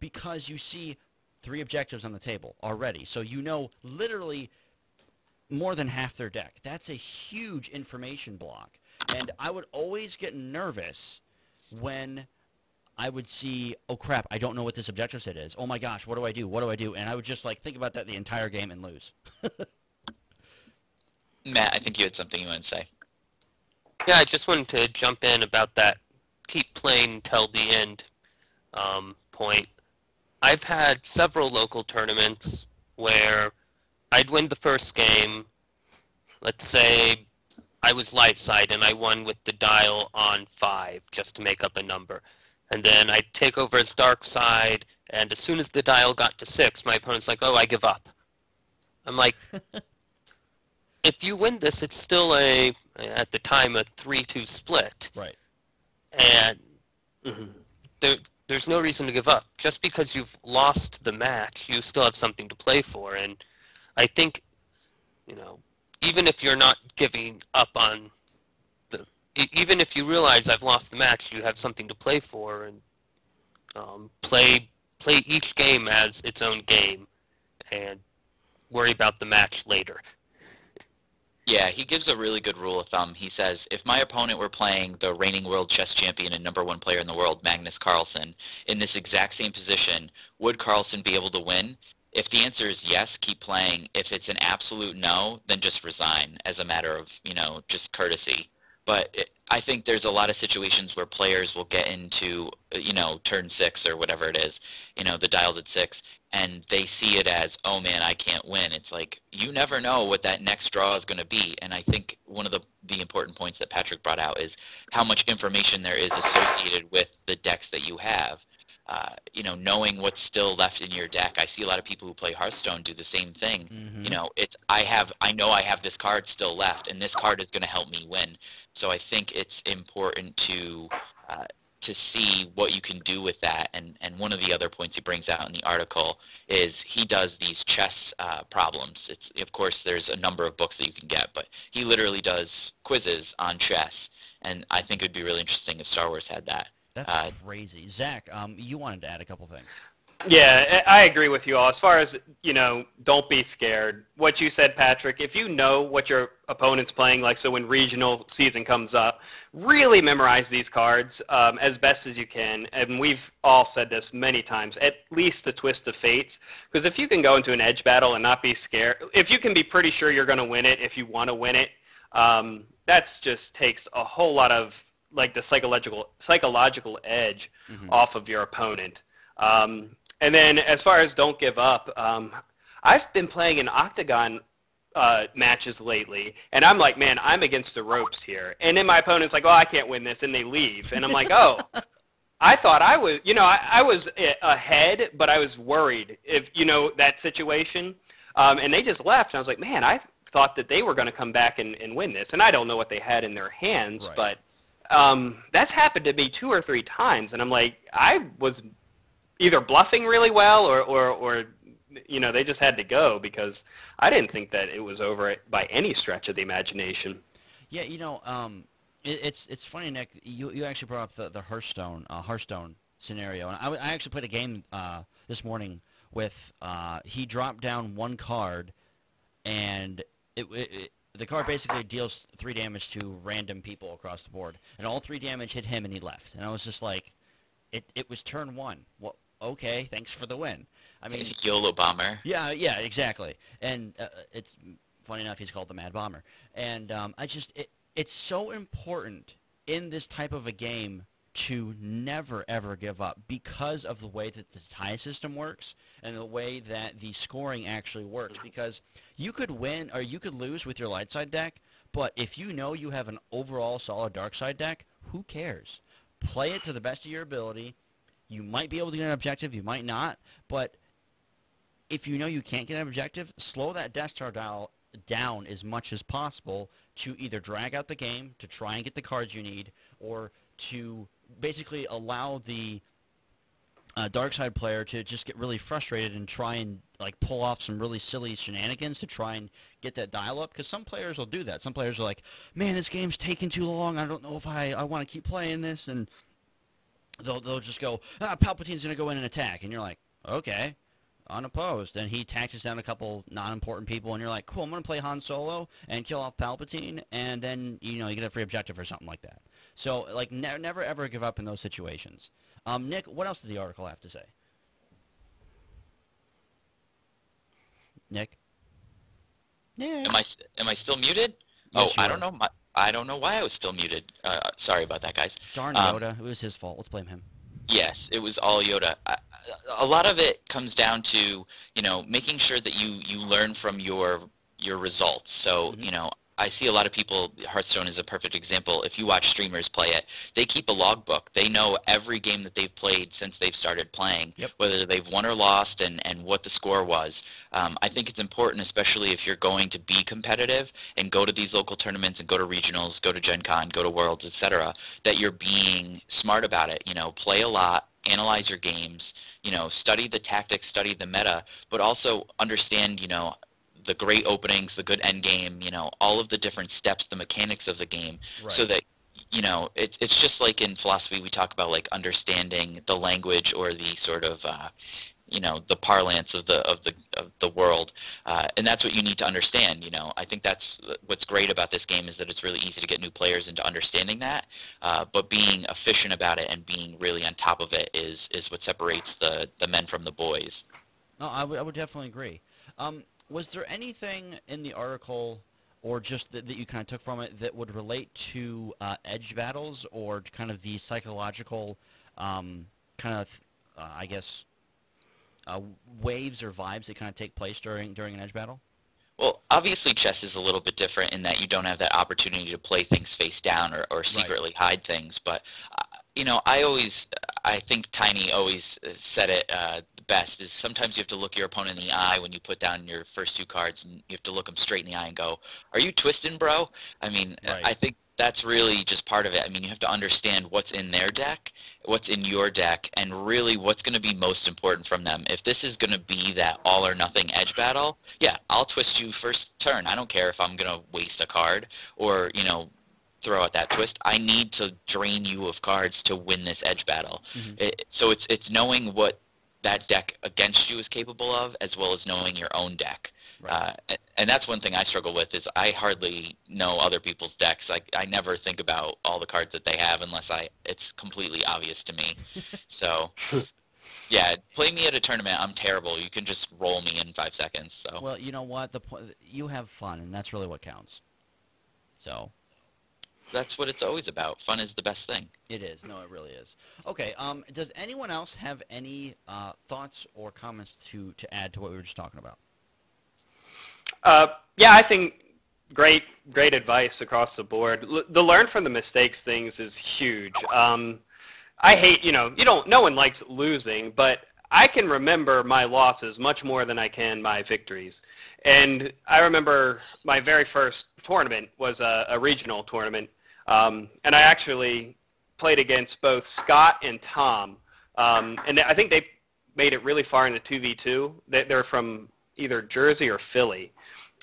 because you see three objectives on the table already. So you know literally more than half their deck. That's a huge information block. And I would always get nervous when I would see, oh crap, I don't know what this objective set is. Oh my gosh, what do I do? What do I do? And I would just like think about that the entire game and lose. <laughs> Matt, I think you had something you wanted to say. Yeah, I just wanted to jump in about that keep playing till the end um, point. I've had several local tournaments where I'd win the first game. Let's say I was light side and I won with the dial on five just to make up a number. And then I'd take over as dark side, and as soon as the dial got to six, my opponent's like, "Oh, I give up." I'm like, <laughs> if you win this, it's still a at the time a three-two split. Right and mm-hmm. there there's no reason to give up. Just because you've lost the match, you still have something to play for, and I think, you know, even if you're not giving up on the even if you realize I've lost the match, you have something to play for, and um, play play each game as its own game, and worry about the match later. Yeah, he gives a really good rule of thumb. He says, if my opponent were playing the reigning world chess champion and number one player in the world, Magnus Carlsen, in this exact same position, would Carlsen be able to win? If the answer is yes, keep playing. If it's an absolute no, then just resign as a matter of, you know, just courtesy. But I think there's a lot of situations where players will get into, you know, turn six or whatever it is, you know, the dialed at six, and they see it as, oh man, I can't win. It's like you never know what that next draw is going to be. And I think one of the the important points that Patrick brought out is how much information there is associated with the decks that you have. Uh, you know, knowing what's still left in your deck. I see a lot of people who play Hearthstone do the same thing. Mm-hmm. You know, it's I have I know I have this card still left, and this card is going to help me win. So I think it's important to uh, to see what you can do with that. And, and one of the other points he brings out in the article is he does these chess uh, problems. It's of course there's a number of books that you can get, but he literally does quizzes on chess. And I think it would be really interesting if Star Wars had that. That's uh, crazy. Zach, um, you wanted to add a couple things. Yeah, I agree with you all. As far as you know, don't be scared. What you said, Patrick. If you know what your opponent's playing, like so when regional season comes up, really memorize these cards um, as best as you can. And we've all said this many times. At least the twist of fates, because if you can go into an edge battle and not be scared, if you can be pretty sure you're going to win it, if you want to win it, um, that just takes a whole lot of like the psychological psychological edge Mm-hmm. off of your opponent. Um, and then as far as don't give up, um, I've been playing in octagon uh, matches lately, and I'm like, man, I'm against the ropes here. And then my opponent's like, oh, I can't win this, and they leave, and I'm like, oh. <laughs> I thought I was, you know, I, I was ahead, but I was worried if you know that situation. Um, and they just left, and I was like, man, I thought that they were going to come back and, and win this, and I don't know what they had in their hands, Right. but um, that's happened to me two or three times, and I'm like, I was either bluffing really well or or or you know they just had to go because I didn't think that it was over by any stretch of the imagination. Yeah, you know, um, it, it's it's funny, Nick. You you actually brought up the the Hearthstone uh, Hearthstone scenario, and I, I actually played a game uh, this morning with uh, he dropped down one card, and it, it, it the card basically deals three damage to random people across the board, and all three damage hit him, and he left, and I was just like, it it was turn one. Well, okay, thanks for the win. I mean, YOLO bomber. yeah, yeah, exactly. And uh, it's funny enough he's called the Mad Bomber. And um, I just it, it's so important in this type of a game to never ever give up because of the way that the tie system works and the way that the scoring actually works because you could win or you could lose with your light side deck, but if you know you have an overall solid dark side deck, who cares? Play it to the best of your ability. You might be able to get an objective, you might not, but if you know you can't get an objective, slow that Death Star dial down as much as possible to either drag out the game, to try and get the cards you need, or to basically allow the uh, dark side player to just get really frustrated and try and like pull off some really silly shenanigans to try and get that dial up. Because some players will do that. Some players are like, "Man, this game's taking too long. I don't know if I I want to keep playing this," and they'll they'll just go, "Ah, Palpatine's gonna go in and attack," and you're like, "Okay." unopposed, and he taxes down a couple non-important people, and you're like, cool, I'm gonna play Han Solo and kill off Palpatine, and then you know you get a free objective or something like that. So like, ne- never ever give up in those situations. Um, Nick, what else does the article have to say? Nick. Nick. Am I am I still muted? Yes, oh, I are. don't know. My, I don't know why I was still muted. Uh, sorry about that, guys. Darn um, Yoda. It was his fault. Let's blame him. Yes, it was all Yoda. I, a lot of it comes down to you know making sure that you you learn from your your results. So Mhm. you know I see a lot of people. Hearthstone is a perfect example. If you watch streamers play it, they keep a logbook. They know every game that they've played since they've started playing, Yep. whether they've won or lost, and and what the score was. Um, I think it's important, especially if you're going to be competitive and go to these local tournaments and go to regionals, go to Gen Con, go to Worlds, etc., that you're being smart about it. You know, play a lot, analyze your games, you know, study the tactics, study the meta, but also understand, you know, the great openings, the good end game, you know, all of the different steps, the mechanics of the game, Right. so that you know, it's it's just like in philosophy we talk about like understanding the language or the sort of uh, you know the parlance of the of the of the world. Uh, and that's what you need to understand you know. I think that's what's great about this game is that it's really easy to get new players into understanding that. Uh, but being efficient about it and being really on top of it is is what separates the the men from the boys. No i would i would definitely agree. Um, was there anything in the article or just that, that you kind of took from it that would relate to uh, edge battles or kind of the psychological um, kind of uh, i guess uh, waves or vibes that kind of take place during during an edge battle? Well, obviously, chess is a little bit different in that you don't have that opportunity to play things face down or, or secretly right. hide things. But uh, you know, I always, I think Tiny always said it uh, the best is sometimes you have to look your opponent in the eye when you put down your first two cards, and you have to look them straight in the eye and go, "Are you twisting, bro?" I mean, right. I think that's really just part of it. I mean, you have to understand what's in their deck, what's in your deck, and really what's going to be most important from them. If this is going to be that all or nothing edge battle, yeah, I'll twist you first turn. I don't care if I'm going to waste a card or, you know, throw out that twist. I need to drain you of cards to win this edge battle. Mm-hmm. It, so it's it's knowing what that deck against you is capable of, as well as knowing your own deck. Right. Uh, and that's one thing I struggle with is I hardly know other people's decks. Like I never think about all the cards that they have unless I it's completely obvious to me. <laughs> so yeah, play me at a tournament. I'm terrible. You can just roll me in five seconds. So well, you know what? The po- you have fun, and that's really what counts. So that's what it's always about. Fun is the best thing. It is. No, it really is. Okay. Um, does anyone else have any uh, thoughts or comments to to add to what we were just talking about? Uh, yeah, I think great great advice across the board. L- the learn from the mistakes things is huge. Um, I hate, you know, you don't. No one likes losing, but I can remember my losses much more than I can my victories. And I remember my very first tournament was a, a regional tournament, um, and I actually played against both Scott and Tom. Um, and I think they made it really far into 2v2. They're from either Jersey or Philly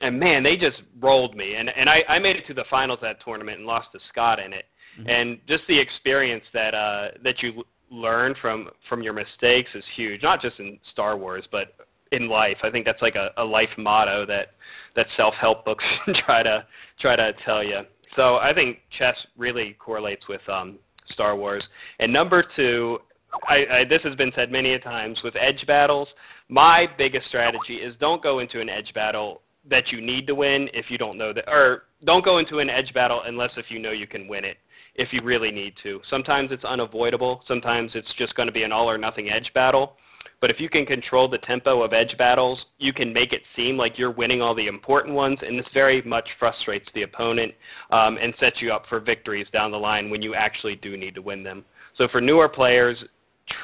and man, they just rolled me. And and I, I made it to the finals of that tournament and lost to Scott in it. Mm-hmm. And just the experience that uh, that you learn from from your mistakes is huge. Not just in Star Wars, but in life. I think that's like a, a life motto that that self help books <laughs> try to try to tell you. So I think chess really correlates with um, Star Wars. And number two, I, I, this has been said many a times with edge battles. My biggest strategy is don't go into an edge battle that you need to win if you don't know that, or don't go into an edge battle unless if you know you can win it. If you really need to, sometimes it's unavoidable. Sometimes it's just going to be an all or nothing edge battle. But if you can control the tempo of edge battles, you can make it seem like you're winning all the important ones, and this very much frustrates the opponent um, and sets you up for victories down the line when you actually do need to win them. So for newer players,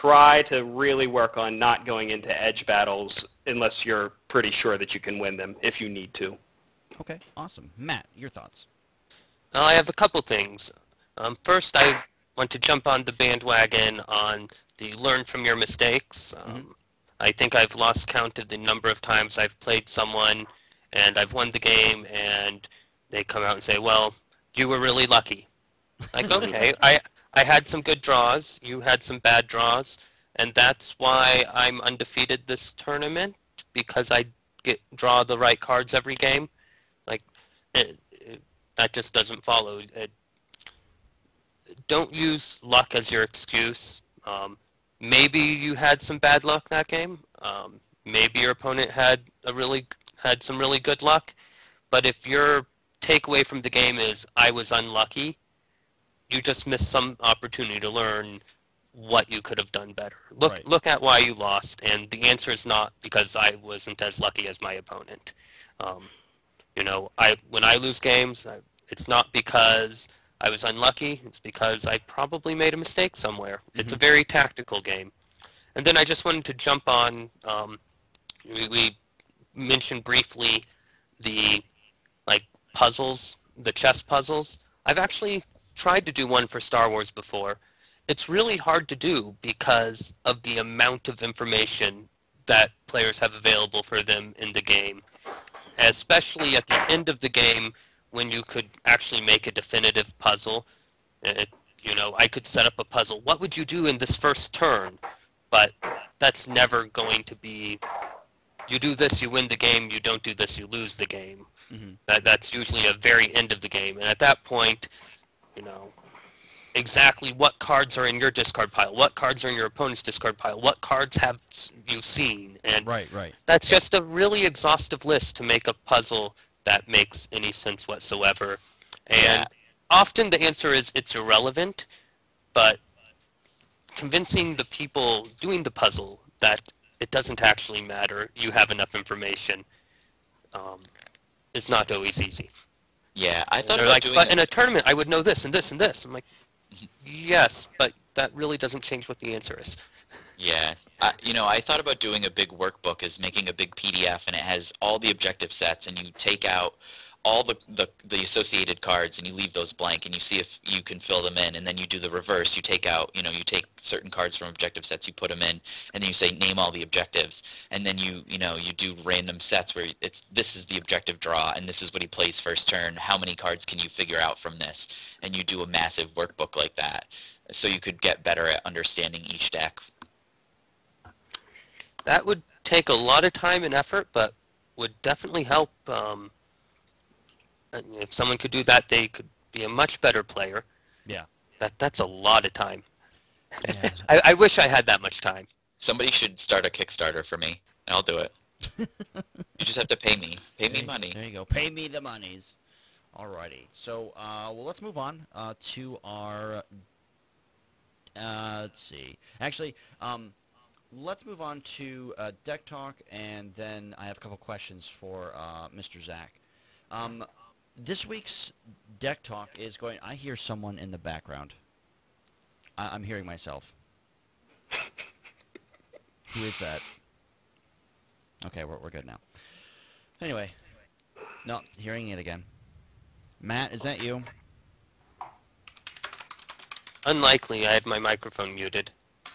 try to really work on not going into edge battles unless you're pretty sure that you can win them if you need to. Okay, awesome. Matt, your thoughts? Uh, I have a couple things. Um, first, I want to jump on the bandwagon on the learn from your mistakes. Um, mm-hmm. I think I've lost count of the number of times I've played someone and I've won the game and they come out and say, "Well, you were really lucky." Like, <laughs> okay, I I had some good draws. You had some bad draws, and that's why I'm undefeated this tournament because I get draw the right cards every game. Like it, it, that just doesn't follow. It, don't use luck as your excuse. Um, maybe you had some bad luck that game. Um, maybe your opponent had a really had some really good luck. But if your takeaway from the game is I was unlucky, you just missed some opportunity to learn what you could have done better. Look right. look at why you lost, and the answer is not because I wasn't as lucky as my opponent. Um, you know, I when I lose games, I, it's not because I was unlucky. It's because I probably made a mistake somewhere. Mm-hmm. It's a very tactical game. And then I just wanted to jump on. Um, we, we mentioned briefly the like puzzles, the chess puzzles. I've actually tried to do one for Star Wars before. It's really hard to do because of the amount of information that players have available for them in the game, especially at the end of the game when you could actually make a definitive puzzle. It, you know, I could set up a puzzle. What would you do in this first turn? But that's never going to be. You do this, you win the game. You don't do this, you lose the game. Mm-hmm. That that's usually a very end of the game, and at that point, you know, exactly what cards are in your discard pile, what cards are in your opponent's discard pile, what cards have you seen, and Right, right. that's just a really exhaustive list to make a puzzle that makes any sense whatsoever. And Yeah. often the answer is it's irrelevant, but convincing the people doing the puzzle that it doesn't actually matter, you have enough information, um, is not always easy. Yeah, I thought They're about like, doing but a- in a tournament, I would know this and this and this. I'm like, yes, but that really doesn't change what the answer is. Yeah, you know, I thought about doing a big workbook, is making a big PDF, and it has all the objective sets, and you take out all the, the the associated cards, and you leave those blank, and you see if you can fill them in, and then you do the reverse. You take out, you know, you take certain cards from objective sets, you put them in, and then you say name all the objectives, and then you you know you do random sets where it's this is the objective draw, and this is what he plays first turn. How many cards can you figure out from this? And you do a massive workbook like that, so you could get better at understanding each deck That would take a lot of time and effort, but would definitely help. Um, if someone could do that, they could be a much better player. Yeah. That that's a lot of time. Yeah. <laughs> I, I wish I had that much time. Somebody should start a Kickstarter for me, and I'll do it. <laughs> You just have to pay me. Pay me There- money. There you go. Pay me the monies. Alrighty. So, uh, well, let's move on uh, to our. Uh, let's see. Actually, um, let's move on to uh, deck talk, and then I have a couple questions for uh, Mr. Zach. Um, this week's deck talk is going. I hear someone in the background. I, I'm hearing myself. <laughs> Who is that? Okay, we're we're good now. Anyway, no, hearing it again. Matt, is that you? Unlikely. I have my microphone muted.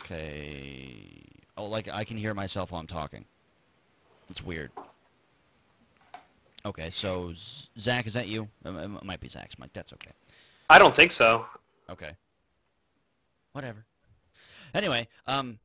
Okay. Oh, like I can hear myself while I'm talking. It's weird. Okay, so Zach, is that you? It might be Zach's mic. That's okay. I don't think so. Okay. Whatever. Anyway, um,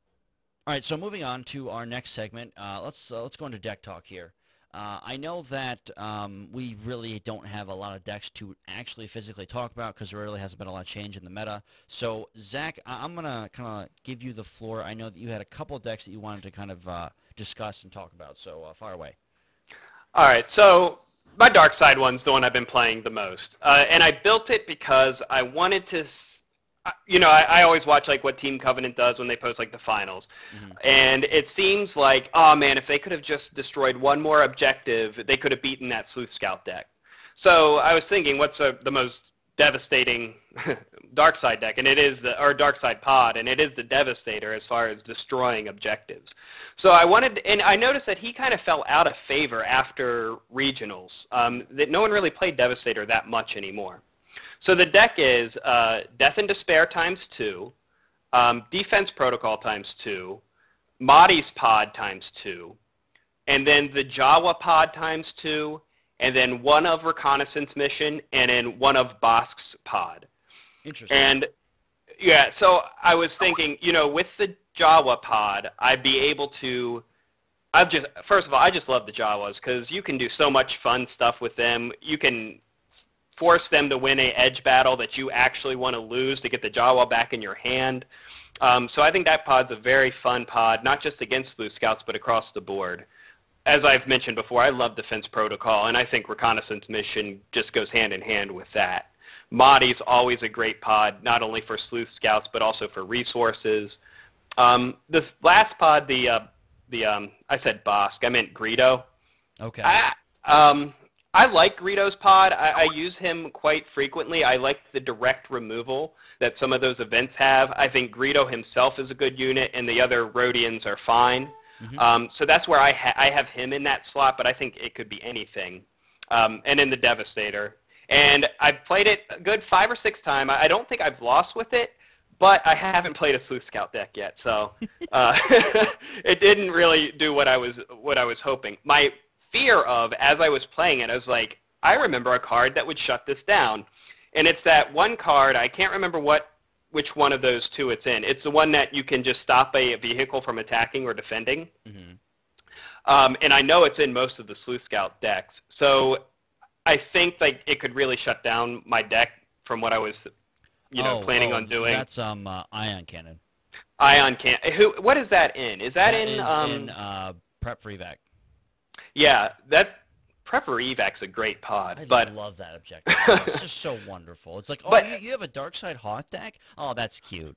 all right. So moving on to our next segment, uh, let's uh, let's go into deck talk here. Uh, I know that um, we really don't have a lot of decks to actually physically talk about because there really hasn't been a lot of change in the meta. So Zach, I- I'm gonna kind of give you the floor. I know that you had a couple of decks that you wanted to kind of uh, discuss and talk about. So uh, far away. All right, so my dark side one's the one I've been playing the most, uh, and I built it because I wanted to. You know, I, I always watch like what Team Covenant does when they post like the finals, Mhm. and it seems like, oh man, if they could have just destroyed one more objective, they could have beaten that Sleuth Scout deck. So I was thinking, what's a, the most devastating <laughs> dark side deck? And it is the or dark side pod, and it is the Devastator as far as destroying objectives. So I wanted, and I noticed that he kind of fell out of favor after regionals. Um, that no one really played Devastator that much anymore. So the deck is uh, Death and Despair times two, um, Defense Protocol times two, Mahdi's Pod times two, and then the Jawa Pod times two, and then one of Reconnaissance Mission, and then one of Bossk's Pod. Interesting. And yeah, so I was thinking, you know, with the Jawa pod, I'd be able to. I've just first of all, I just love the Jawas because you can do so much fun stuff with them. You can force them to win a edge battle that you actually want to lose to get the Jawa back in your hand. Um, so I think that pod's a very fun pod, not just against Blue Scouts, but across the board. As I've mentioned before, I love Defense Protocol, and I think Reconnaissance Mission just goes hand in hand with that. Mahdi's always a great pod, not only for sleuth scouts but also for resources. Um, this last pod, the uh, the um, I said Bossk, I meant Greedo. okay. I um I like Greedo's pod. I, I use him quite frequently. I like the direct removal that some of those events have. I think Greedo himself is a good unit, and the other Rodians are fine. Mhm. Um, so that's where I ha- I have him in that slot, but I think it could be anything. Um, and in the Devastator, and I've played it a good five or six times. I I don't think I've lost with it, but I haven't played a Sleuth Scout deck yet, so <laughs> uh, <laughs> it didn't really do what I was what I was hoping. My fear of as I was playing it, I was like, I remember a card that would shut this down, and it's that one card. I can't remember what which one of those two it's in. It's the one that you can just stop a vehicle from attacking or defending. Mm-hmm. Um, and I know it's in most of the Sleuth Scout decks. So I think like it could really shut down my deck from what I was, you know, oh, planning oh, on doing. That's um uh, ion cannon. Ion can. Who? What is that in? Is that, in? is um, in uh, prep for evac. Yeah, that Prepper Evac's a great pod, I but love that objective. <laughs> it's just so wonderful. It's like, oh, But- you, you have a dark side hot deck. Oh, that's cute.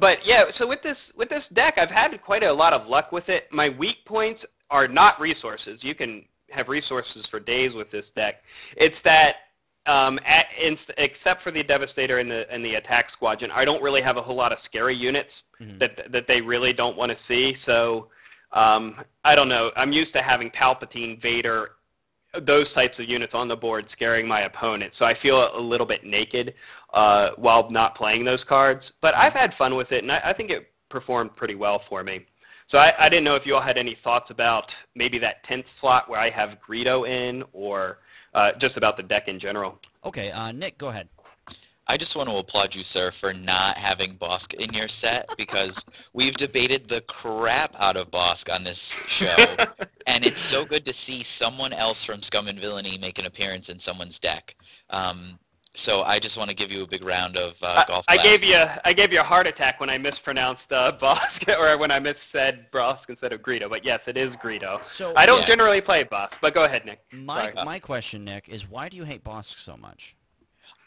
but yeah. So with this with this deck, I've had quite a lot of luck with it. My weak points are not resources. You can have resources for days with this deck. It's that. Um, at, in, except for the Devastator and the and the Attack Squadron, I don't really have a whole lot of scary units Mhm. that that they really don't want to see. So um, I don't know. I'm used to having Palpatine, Vader, those types of units on the board scaring my opponent. So I feel a little bit naked uh, while not playing those cards. But I've had fun with it, and I, I think it performed pretty well for me. So I, I didn't know if you all had any thoughts about maybe that tenth slot where I have Greedo in, or uh, just about the deck in general. Okay, uh, Nick, go ahead. I just want to applaud you, sir, for not having Bossk in your set because we've debated the crap out of Bossk on this show, <laughs> and it's so good to see someone else from Scum and Villainy make an appearance in someone's deck. Um, so I just want to give you a big round of uh, golf. I, I gave you I gave you a heart attack when I mispronounced uh, <laughs> Bossk or when I missaid Brosk instead of Greedo. But yes, it is Greedo. So I don't Yeah. generally play Bossk, but go ahead, Nick. my Sorry. my question, Nick, is why do you hate Bossk so much?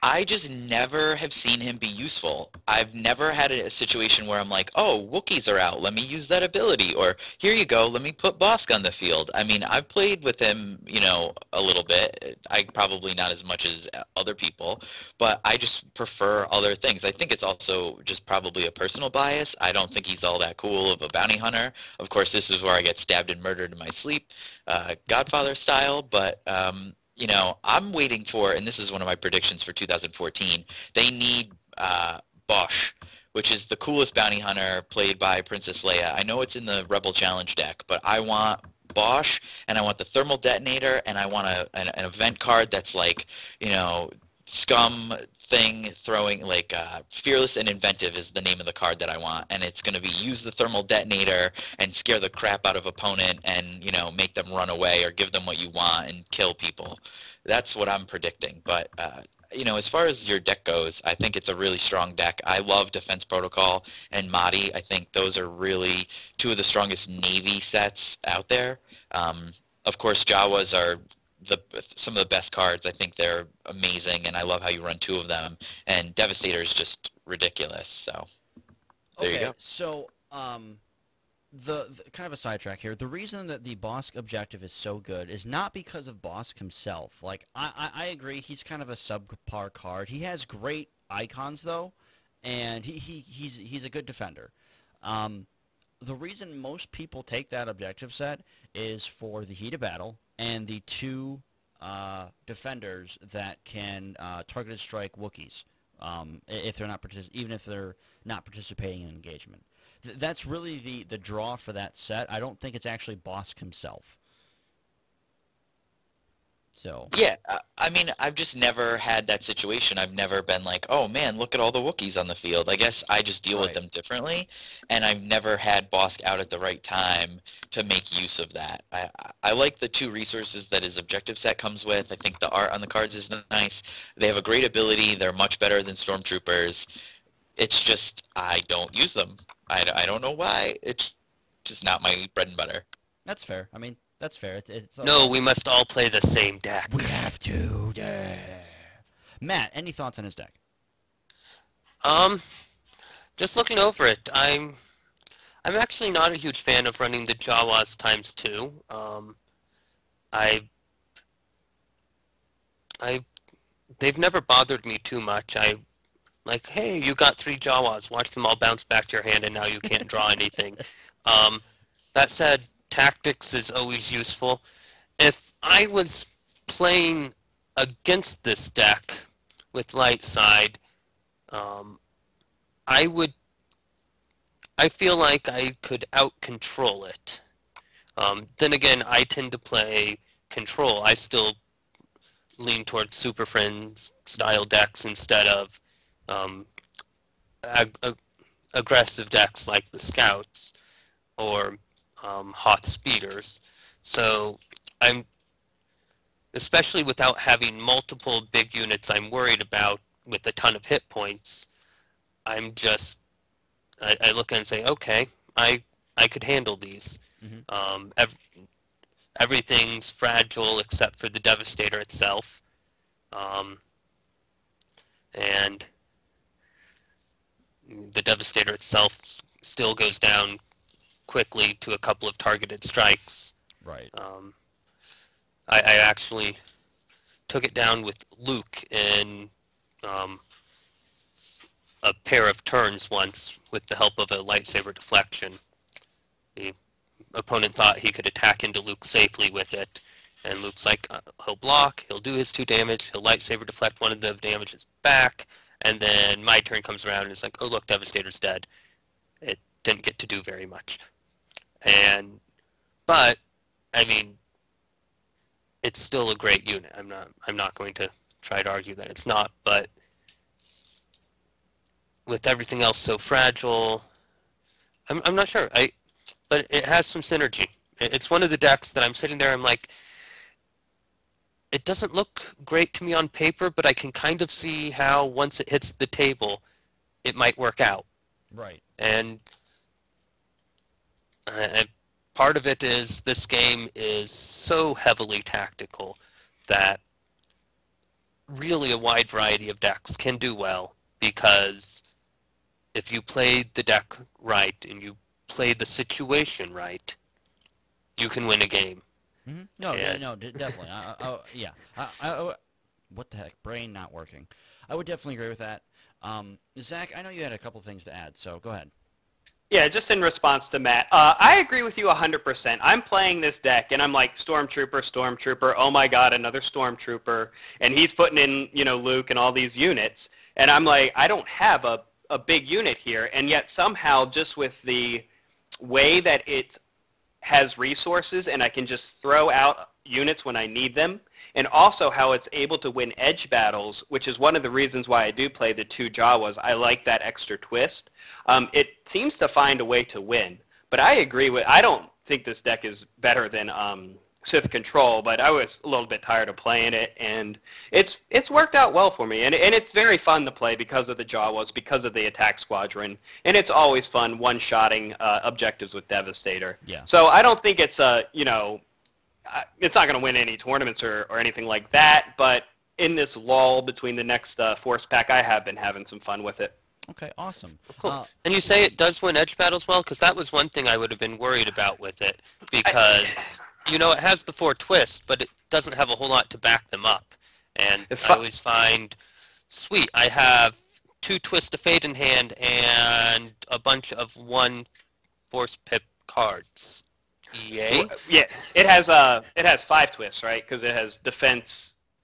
I just never have seen him be useful. I've never had a, a situation where I'm like, oh, Wookiees are out, let me use that ability, or here you go, let me put Bossk on the field. I mean, I've played with him, you know, a little bit. I probably not as much as other people, but I just prefer other things. I think it's also just probably a personal bias. I don't think he's all that cool of a bounty hunter. Of course, this is where I get stabbed and murdered in my sleep, uh, Godfather style, but um you know, I'm waiting for, and this is one of my predictions for 2014. They need uh, Boushh, which is the coolest bounty hunter played by Princess Leia. I know it's in the Rebel Challenge deck, but I want Boushh, and I want the thermal detonator, and I want a an, an event card that's like, you know, scum thing throwing like uh fearless and inventive is the name of the card that I want and it's going to be use the thermal detonator and scare the crap out of opponent and you know make them run away or give them what you want and kill people. That's what I'm predicting but uh you know as far as your deck goes I think it's a really strong deck. I love defense protocol and Mahdi. I think those are really two of the strongest navy sets out there. Um of course Jawas are the some of the best cards. I think they're amazing, and I love how you run two of them. And Devastator is just ridiculous. So there okay, you go. So, um, the, the kind of a sidetrack here. The reason that the Bossk objective is so good is not because of Bossk himself. Like, I, I, I agree, he's kind of a subpar card. He has great icons though, and he, he he's he's a good defender. Um, the reason most people take that objective set is for the heat of battle and the two uh, defenders that can uh, targeted strike Wookiees um, if they're not partic- even if they're not participating in engagement. Th- that's really the the draw for that set. I don't think it's actually Bossk himself. So Yeah, I- I mean, I've just never had that situation. I've never been like, oh man, look at all the Wookiees on the field. I guess I just deal with them differently, and I've never had Bossk out at the right time to make use of that. I I like the two resources that his objective set comes with. I think the art on the cards is nice. They have a great ability. They're much better than stormtroopers. It's just I don't use them. I, I don't know why. It's just not my bread and butter. that's fair. I mean, that's fair. It's, it's No, we must all play the same deck. we have to. Yeah. Matt, any thoughts on his deck? Um, just looking over it, I'm I'm actually not a huge fan of running the Jawas times two. Um, I I they've never bothered me too much. I like, hey, you got three Jawas. Watch them all bounce back to your hand, and now you can't draw anything. <laughs> Um, that said, tactics is always useful. If I was playing against this deck with light side, um, I would. I feel like I could out control it. Um, then again, I tend to play control. I still lean towards Super Friends style decks instead of um, ag- ag- aggressive decks like the Scouts or um, Hoth Speeders. So I'm, especially without having multiple big units I'm worried about with a ton of hit points, I'm just, I, I look and say, okay, I I could handle these. Mm-hmm. Um, ev- everything's fragile except for the Devastator itself. Um, and the Devastator itself still goes down quickly to a couple of targeted strikes. Right. Um, I, I actually took it down with Luke in um, a pair of turns once with the help of a lightsaber deflection. The opponent thought he could attack into Luke safely with it, and Luke's like, uh, he'll block, he'll do his two damage, he'll lightsaber deflect one of the damages back, and then my turn comes around and it's like, oh look, Devastator's dead. It didn't get to do very much. And but I mean it's still a great unit. I'm not I'm not going to try to argue that it's not, but with everything else so fragile, I'm I'm not sure. I but it has some synergy. It's one of the decks that I'm sitting there I'm like it doesn't look great to me on paper, but I can kind of see how once it hits the table, it might work out. Right. And uh, part of it is this game is so heavily tactical that really a wide variety of decks can do well because if you play the deck right and you play the situation right, you can win a game. Mm-hmm. No, Yeah. no, definitely. I, I, yeah. I- what the heck? Brain not working. I would definitely agree with that. Um, Zach, I know you had a couple things to add, so go ahead. Yeah, just in response to Matt, uh, I agree with you 100%. I'm playing this deck, and I'm like, Stormtrooper, Stormtrooper, oh my god, another Stormtrooper, and he's putting in, you know, Luke and all these units, and I'm like, I don't have a, a big unit here, and yet somehow, just with the way that it has resources, and I can just throw out units when I need them, and also how it's able to win edge battles, which is one of the reasons why I do play the two Jawas. I like that extra twist. Um, it seems to find a way to win. But I agree with. I don't think this deck is better than um, Sith Control, but I was a little bit tired of playing it, and it's it's worked out well for me, and and it's very fun to play because of the Jawas, because of the attack squadron, and it's always fun one-shotting uh, objectives with Devastator. Yeah. So I don't think it's a you know, it's not going to win any tournaments or or anything like that, but in this lull between the next uh, force pack, I have been having some fun with it. Okay, awesome. Cool. Uh, and you say it does win edge battles well, because that was one thing I would have been worried about with it, because you know it has the four twists, but it doesn't have a whole lot to back them up. And If I I- always find, sweet, I have two twists of fate in hand and a bunch of one force pip cards. Yay! Yeah, it has uh it has five twists, right? Because it has defense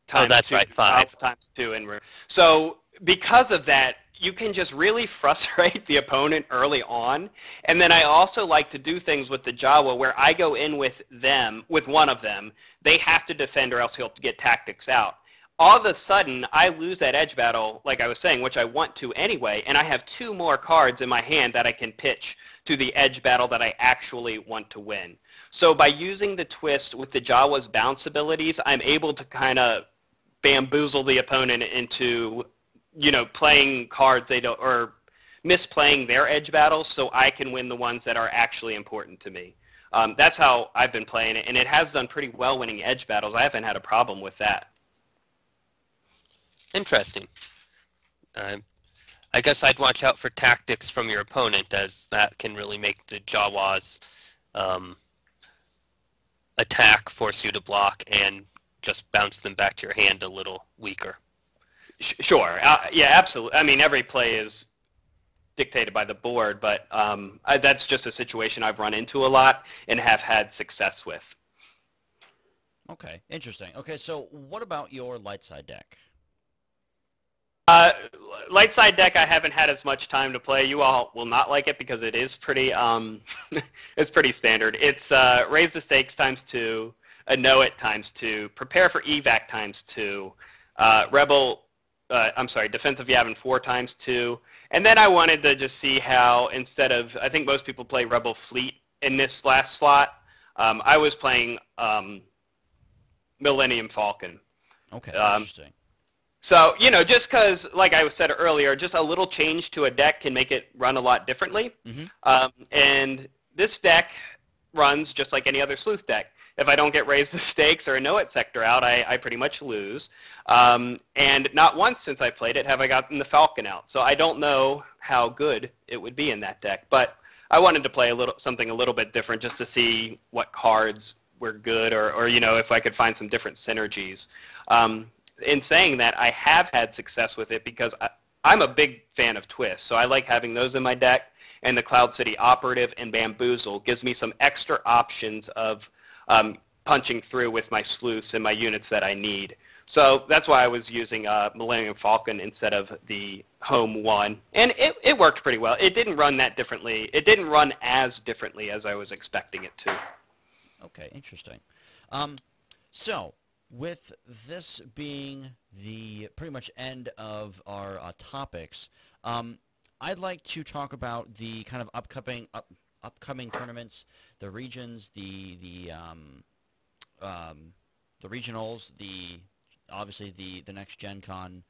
Oh, times that's two, right, five. alpha times two, and so because of that, you can just really <laughs> frustrate the opponent early on. And then I also like to do things with the Jawa where I go in with them, with one of them. They have to defend, or else he'll get tactics out. All of a sudden, I lose that edge battle, like I was saying, which I want to anyway, and I have two more cards in my hand that I can pitch to the edge battle that I actually want to win. So by using the twist with the Jawa's bounce abilities, I'm able to kind of bamboozle the opponent into, you know, playing cards they don't or misplaying their edge battles, so I can win the ones that are actually important to me. Um, that's how I've been playing it, and it has done pretty well winning edge battles. I haven't had a problem with that. Interesting. Um, I guess I'd watch out for tactics from your opponent, as that can really make the Jawas um, attack force you to block and just bounce them back to your hand a little weaker. Sh- Sure. Uh, yeah, absolutely. I mean, every play is dictated by the board, but um, I, that's just a situation I've run into a lot and have had success with. okay, interesting. Okay, so what about your light side deck? Uh, light side deck, I haven't had as much time to play. You all will not like it because it is pretty um, <laughs> it's pretty standard. It's uh, raise the stakes times two, Anoat times two, prepare for evac times two, uh, rebel uh, I'm sorry, defensive Yavin four times two, and then I wanted to just see how instead of I think most people play Rebel Fleet in this last slot, um, I was playing um, Millennium Falcon. Okay, Um, interesting. So you know, just because like I said earlier, just a little change to a deck can make it run a lot differently. hmm Um, and this deck runs just like any other sleuth deck. If I don't get raised the stakes or Anoat sector out, I, I pretty much lose. Um, and not once since I played it have I gotten the Falcon out. So I don't know how good it would be in that deck. But I wanted to play a little something a little bit different just to see what cards were good or, or you know if I could find some different synergies. Um, in saying that, I have had success with it because I, I'm a big fan of twists. So I like having those in my deck and the Cloud City Operative and Bamboozle gives me some extra options of um, punching through with my sleuths and my units that I need. So that's why I was using uh, Millennium Falcon instead of the home one, and it, it worked pretty well. It didn't run that differently. It didn't run as differently as I was expecting it to. Okay, interesting. Um, so, with this being the pretty much end of our uh, topics, um, I'd like to talk about the kind of upcoming up, upcoming tournaments, the regions, the the um, um, the regionals, the obviously the the next Gen Con,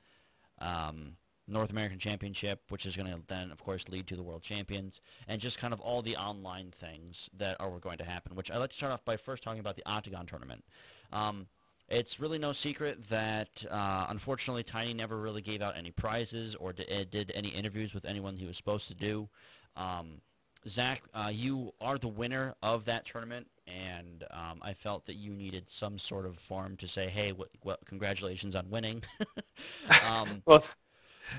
um, North American Championship, which is going to then of course lead to the World Champions, and just kind of all the online things that are going to happen. Which I'd like to start off by first talking about the Octagon tournament. Um, it's really no secret that uh, unfortunately Tiny never really gave out any prizes or did, did any interviews with anyone he was supposed to do. Um, Zach, uh, you are the winner of that tournament, and um, I felt that you needed some sort of form to say, "Hey, what, what, congratulations on winning." <laughs> um, <laughs> well,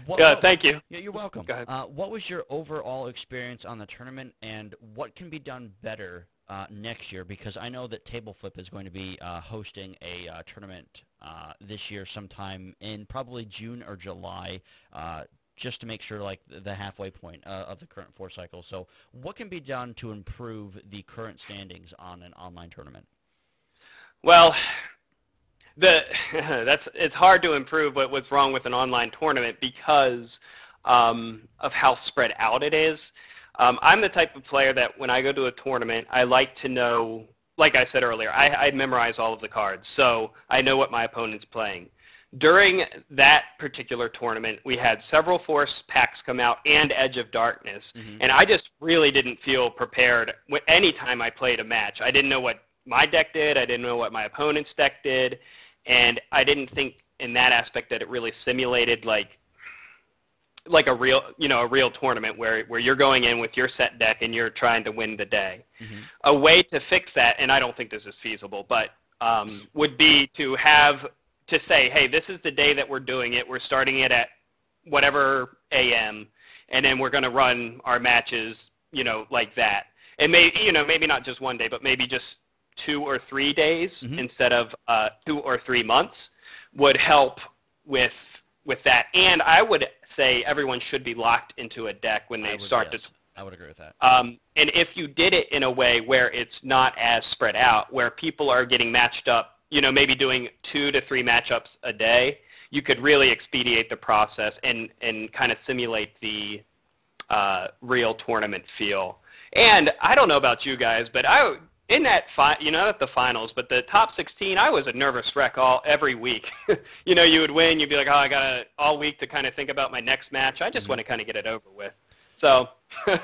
what, yeah, thank you. yeah, you're welcome. Go ahead. Uh, what was your overall experience on the tournament, and what can be done better uh, next year? Because I know that Table Flip is going to be uh, hosting a uh, tournament uh, this year, sometime in probably June or July, uh, just to make sure like the- halfway point uh, of the current four cycle. So, what can be done to improve the current standings on an online tournament? Well, the <laughs> that's it's hard to improve what, what's wrong with an online tournament because um, of how spread out it is. Um, I'm the type of player that when I go to a tournament, I like to know, like I said earlier, I, I memorize all of the cards, so I know what my opponent's playing. During that particular tournament, we had several force packs come out and Edge of Darkness, Mhm. and I just really didn't feel prepared any time I played a match. I didn't know what my deck did. I didn't know what my opponent's deck did, and I didn't think in that aspect that it really simulated like like a real you know a real tournament where where you're going in with your set deck and you're trying to win the day. Mhm. A way to fix that, and I don't think this is feasible, but um, would be to have to say, hey, this is the day that we're doing it. We're starting it at whatever AM, and then we're going to run our matches, you know, like that. And maybe you know maybe not just one day, but maybe just two or three days Mhm. instead of uh, two or three months would help with with that. And I would say everyone should be locked into a deck when they would- start yes, to I would agree with that. um, and if you did it in a way where it's not as spread out, where people are getting matched up, you know, maybe doing two to three matchups a day, you could really expedite the process and and kind of simulate the uh, real tournament feel. And I don't know about you guys, but I in that fi- you know not the finals, but the top 16, I was a nervous wreck all every week. <laughs> you know, you would win, you'd be like, oh, I got to all week to kind of think about my next match. I just Mhm. want to kind of get it over with. So. <laughs>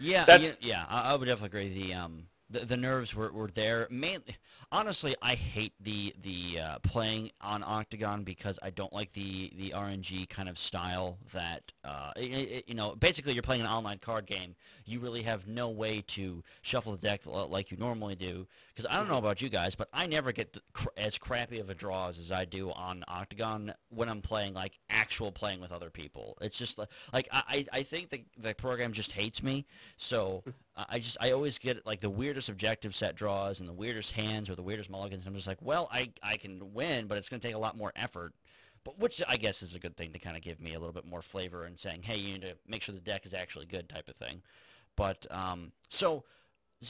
Yeah, yeah, yeah. I, I would definitely agree. The um, the, the nerves were were there. Mainly, honestly, I hate the the uh, playing on Octagon because I don't like the the RNG kind of style that uh, it, it, you know. Basically, you're playing an online card game. You really have no way to shuffle the deck like you normally do. Because I don't know about you guys, but I never get cr- as crappy of a draws as I do on Octagon when I'm playing like actual playing with other people. It's just like I I think the the program just hates me. So <laughs> I just I always get like the weirdest objective set draws and the weirdest hands or the weirdest mulligans. I'm just like, well, I I can win, but it's going to take a lot more effort. But which I guess is a good thing to kind of give me a little bit more flavor and saying, hey, you need to make sure the deck is actually good type of thing. But um, so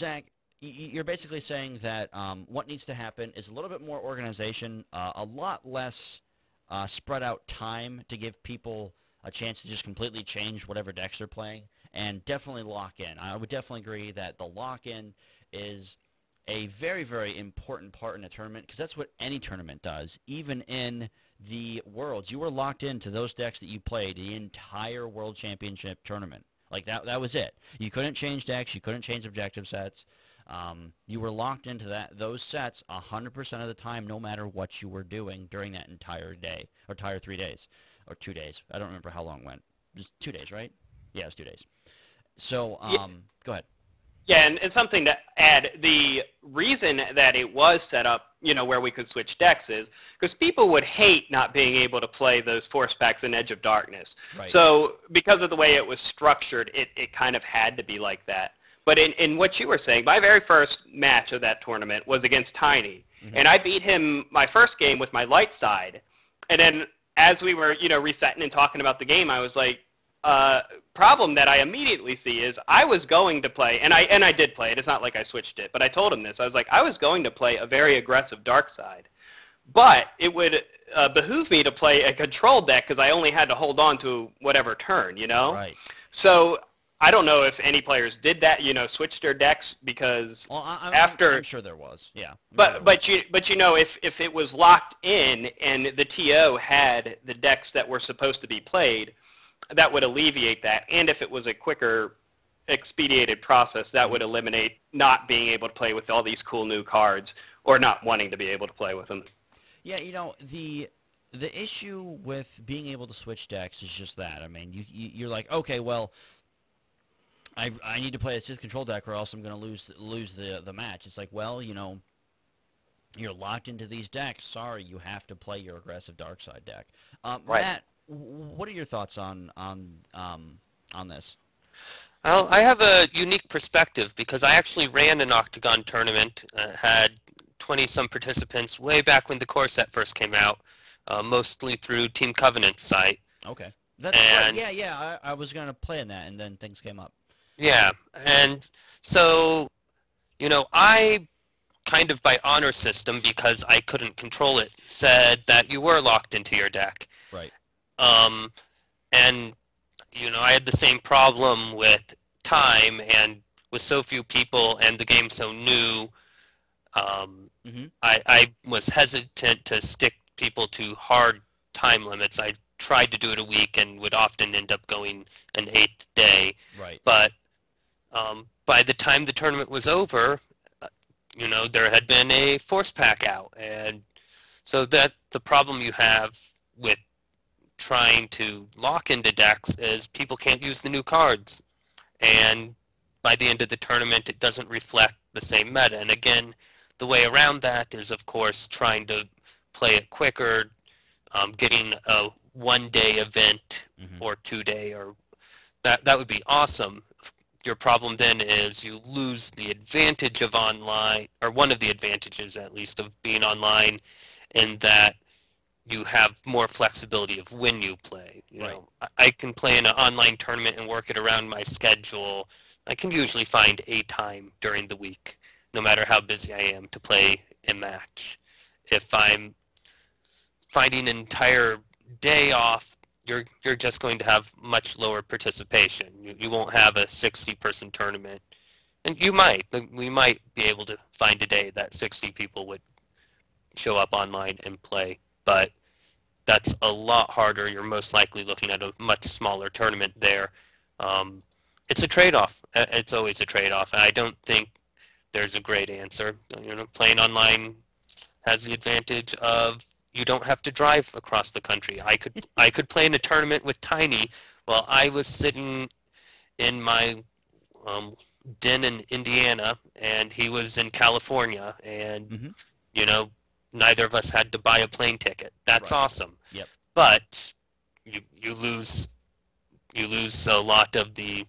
Zach, you're basically saying that um, what needs to happen is a little bit more organization, uh, a lot less uh, spread out time to give people a chance to just completely change whatever decks they're playing, and definitely lock in. I would definitely agree that the lock in is a very, very important part in a tournament because that's what any tournament does. Even in the Worlds, you were locked into those decks that you played the entire World Championship tournament. Like that, that was it. You couldn't change decks. You couldn't change objective sets. Um, you were locked into that those sets 100% of the time, no matter what you were doing during that entire day or entire three days or two days. I don't remember how long it went. It was two days, right? Yeah, it was two days. So, um, Yeah. go ahead. Yeah, and, and something to add, the reason that it was set up, you know, where we could switch decks is because people would hate not being able to play those force packs in Edge of Darkness. Right. So because of the way it was structured, it, it kind of had to be like that. But in, in what you were saying, my very first match of that tournament was against Tiny. Mhm. And I beat him my first game with my light side. And then as we were, you know, resetting and talking about the game, I was like, uh problem that I immediately see is I was going to play and I and I did play it. It's not like I switched it, but I told him this. I was like, I was going to play a very aggressive dark side. But it would uh, behoove me to play a control deck because I only had to hold on to whatever turn, you know. Right. So I don't know if any players did that, you know, switched their decks because Well, I, I'm, After- I'm sure there was. Yeah. But but you but you know if if it was locked in and the TO had the decks that were supposed to be played, that would alleviate that. And if it was a quicker expedited process, that would eliminate not being able to play with all these cool new cards or not wanting to be able to play with them. Yeah, you know the the issue with being able to switch decks is just that. I mean, you, you you're like, okay, well, I I need to play a Sith control deck or else I'm going to lose lose the the match. It's like, well, you know, you're locked into these decks. Sorry, you have to play your aggressive dark side deck. Um, Right. Matt, what are your thoughts on on um on this? Well, I have a unique perspective because I actually ran an octagon tournament, uh, had 20 some participants way back when the core set first came out, uh, mostly through Team Covenant's site. Okay, that's right. Yeah, yeah. I, I was going to play in that, and then things came up. Yeah, and so, you know, I kind of by honor system because I couldn't control it said that you were locked into your deck. Right. Um, and you know, I had the same problem with time and with so few people and the game so new. Um, hmm I, I was hesitant to stick people to hard time limits. I tried to do it a week and would often end up going an eighth day Right. but um, by the time the tournament was over, uh, you know there had been a force pack out, and so that the problem you have with trying to lock into decks is people can't use the new cards, and by the end of the tournament, it doesn't reflect the same meta. And again, the way around that is, of course, trying to play it quicker, um, getting a one-day event Mhm. or two-day, or that that would be awesome. Your problem then is you lose the advantage of online, or one of the advantages at least of being online, in that you have more flexibility of when you play. You Right. know, I can play in an online tournament and work it around my schedule. I can usually find a time during the week, no matter how busy I am, to play a match. If I'm finding an entire day off, you're you're just going to have much lower participation. You, you won't have a 60 person tournament, and you might. We might be able to find a day that 60 people would show up online and play, but that's a lot harder. You're most likely looking at a much smaller tournament there. Um, it's a trade-off. Uh, It's always a trade-off, and I don't think there's a great answer. You know, playing online has the advantage of you don't have to drive across the country. I could I could play in a tournament with Tiny while I was sitting in my um den in Indiana and he was in California and Mhm. you know neither of us had to buy a plane ticket. That's Right. awesome. Yep. But you you lose you lose a lot of the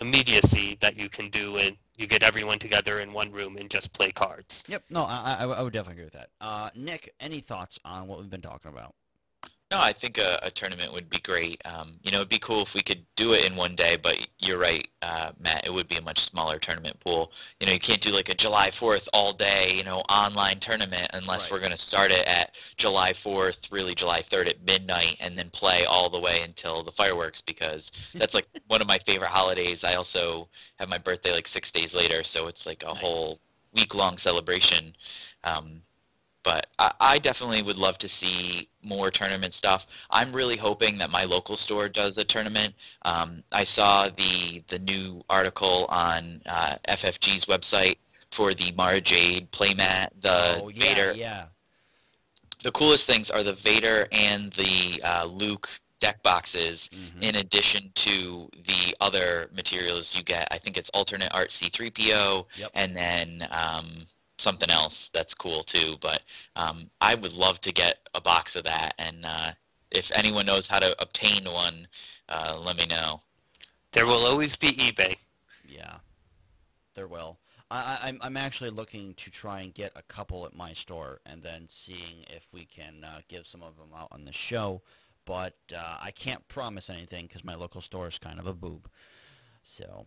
immediacy that you can do and you get everyone together in one room and just play cards. Yep. No, I, I I would definitely agree with that. Uh, Nick, any thoughts on what we've been talking about? No, I think a, a tournament would be great. Um, you know, it'd be cool if we could do it in one day, but you're right, uh, Matt. it would be a much smaller tournament pool. You know, you can't do like a July 4th all day, you know, online tournament unless Right. we're going to start it at July 4th, really July 3rd at midnight, and then play all the way until the fireworks because <laughs> that's like one of my favorite holidays. I also have my birthday like six days later, so it's like a Nice. whole week long celebration. Um, but I, I definitely would love to see more tournament stuff. I'm really hoping that my local store does a tournament. Um, I saw the the new article on uh, FFG's website for the Mara Jade playmat, the oh, yeah, Vader. yeah. The coolest things are the Vader and the uh, Luke deck boxes. Mhm. In addition to the other materials you get, I think it's alternate art C3PO, Yep. and then um something else that's cool too. But um I would love to get a box of that and uh if anyone knows how to obtain one, uh let me know. There will always be eBay. Yeah, there will. I, I, I'm I'm actually looking to try and get a couple at my store, and then seeing if we can uh, give some of them out on the show. But uh, I can't promise anything because my local store is kind of a boob. So,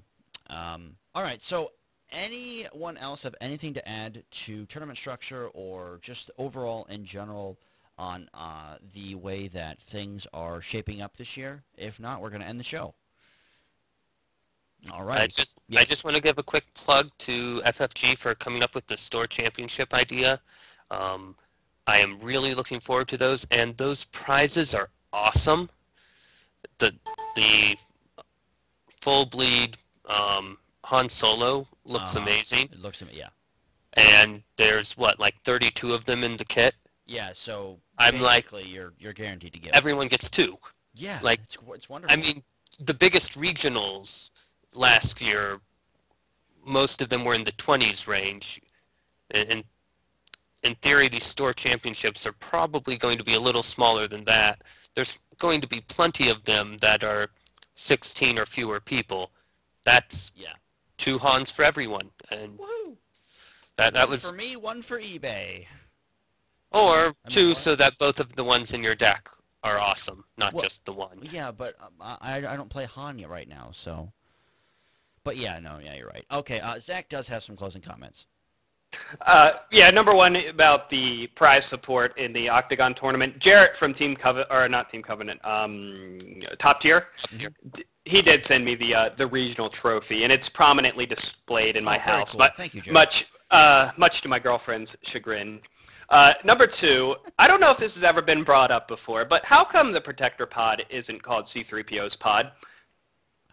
um, all right. So, anyone else have anything to add to tournament structure or just overall in general on uh, the way that things are shaping up this year? If not, we're going to end the show. All right. I just Yeah. I just want to give a quick plug to FFG for coming up with the store championship idea. Um, I am really looking forward to those, and those prizes are awesome. The the full bleed um, Han Solo looks Uh-huh. amazing, It looks, amazing. yeah. and there's what like 32 of them in the kit. Yeah, so I'm like- basically you're you're guaranteed to get Everyone gets two. yeah, like- it's, it's wonderful. I mean, the biggest regionals last year, most of them were in the 20s range. And in, in theory, these store championships are probably going to be a little smaller than that. There's going to be plenty of them that are 16 or fewer people. That's yeah. Two Hans for everyone, and Woo! that that was for me, one for eBay. or I mean, two so that both of the ones in your deck are awesome, not Well, just the one. Yeah, but um, I I don't play Hanya right now, so. But yeah, no, yeah, you're right. Okay, uh, Zach does have some closing comments. Uh, yeah, number one about the prize support in the Octagon tournament. Jarrett from Team Covenant, or not Team Covenant, um, Top Tier. He did send me the uh, the regional trophy, and it's prominently displayed in my Oh, house. cool. But Thank you, Jared. much uh, much to my girlfriend's chagrin. Uh, number two, I don't know if this has ever been brought up before, but how come the Protector Pod isn't called C3PO's Pod?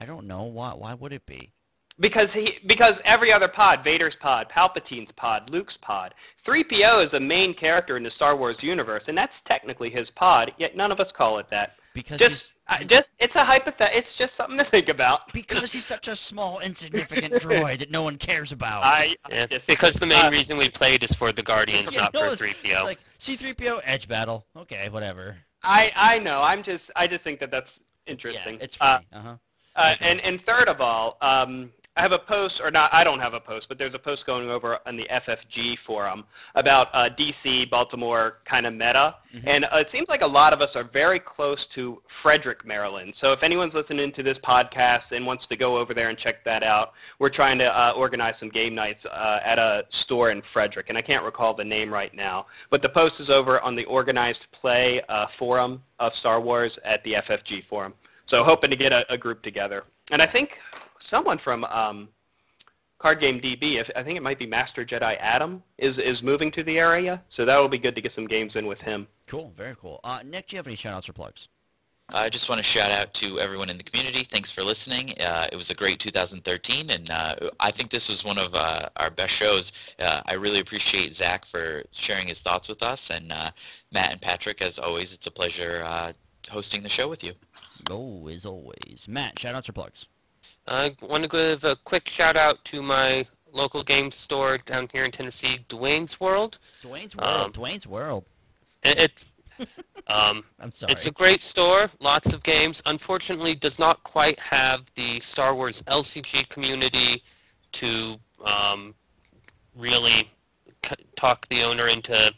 I don't know why. Why would it be? Because he because every other pod, Vader's pod, Palpatine's pod, Luke's pod, 3PO is a main character in the Star Wars universe, and that's technically his pod. Yet none of us call it that. Because Just he's, I just it's a hypothet. It's just something to think about. because he's such a small, insignificant <laughs> droid that no one cares about. I Yeah, because the main uh, reason we played is for the Guardians, Yeah, not no, for it's- 3PO. Like C-3PO Edge battle. Okay, whatever. I I know. I'm just I just think that that's interesting. Yeah, it's Uh, funny. Uh huh. Uh, and and third of all, um, I have a post, or not, I don't have a post, but there's a post going over on the FFG forum about uh, DC, Baltimore kind of meta. Mhm. And uh, it seems like a lot of us are very close to Frederick, Maryland. So if anyone's listening to this podcast and wants to go over there and check that out, we're trying to uh, organize some game nights uh, at a store in Frederick. And I can't recall the name right now. But the post is over on the organized play uh, forum of Star Wars at the FFG forum. So hoping to get a, a group together. And I think someone from um, Card Game DB, I think it might be Master Jedi Adam, is is moving to the area. So that will be good to get some games in with him. Cool. Very cool. Uh, Nick, do you have any shout-outs or plugs? I just want to shout out to everyone in the community. Thanks for listening. Uh, it was a great 2013, and uh, I think this was one of uh, our best shows. Uh, I really appreciate Zach for sharing his thoughts with us, and uh, Matt and Patrick, as always, it's a pleasure uh, hosting the show with you. Oh, as always. Matt, shout-outs or plugs? I want to give a quick shout out to my local game store down here in Tennessee, Dwayne's World. Dwayne's World. Um, Dwayne's World. It- It's <laughs> um, I'm sorry. it's a great store, lots of games. Unfortunately, does not quite have the Star Wars LCG community to um, really c- talk the owner into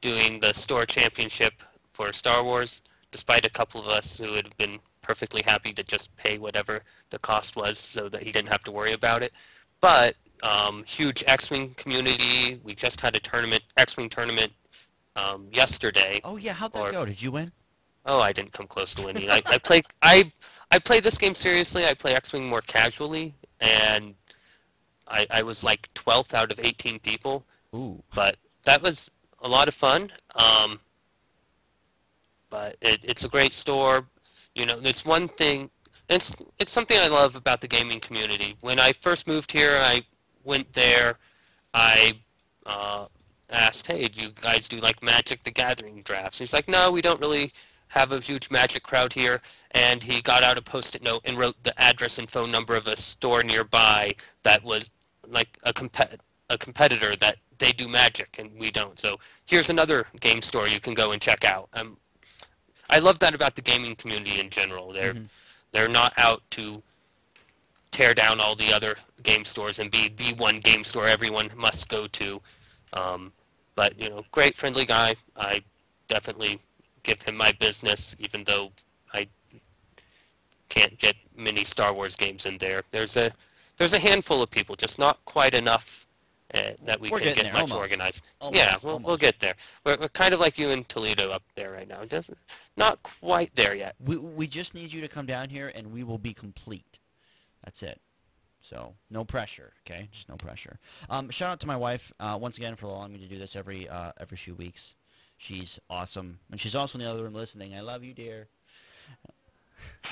doing the store championship for Star Wars. Despite a couple of us who had been perfectly happy to just pay whatever the cost was so that he didn't have to worry about it. But um, huge X-wing community. We just had a tournament, X-wing tournament um, yesterday. Oh yeah, how'd that Or- go? Did you win? Oh, I didn't come close to winning. I, I play <laughs> I I play this game seriously. I play X-wing more casually, and I I was like 12th out of 18 people, Ooh. but that was a lot of fun. Um, but it, it's a great store. You know, there's one thing. It's it's something I love about the gaming community. When I first moved here, I went there. I uh, asked, "Hey, do you guys do like Magic the Gathering drafts?" He's like, "No, we don't really have a huge Magic crowd here." And he got out a post-it note and wrote the address and phone number of a store nearby that was like a compet a competitor that they do Magic and we don't. So here's another game store you can go and check out. Um, I love that about the gaming community in general. They're Mhm. they're not out to tear down all the other game stores and be the one game store everyone must go to. Um, but you know, great friendly guy. I definitely give him my business, even though I can't get many Star Wars games in there. There's a there's a handful of people, just not quite enough uh, that we We're can get there, much almost. organized. Almost, yeah, we'll almost. we'll get there. We're, we're kind of like you in Toledo up there right now. Just not quite there yet. We we just need you to come down here and we will be complete. That's it. So no pressure, okay? Just no pressure. Um, shout out to my wife uh, once again for allowing me to do this every uh, every few weeks. She's awesome, and she's also in the other room listening. I love you, dear.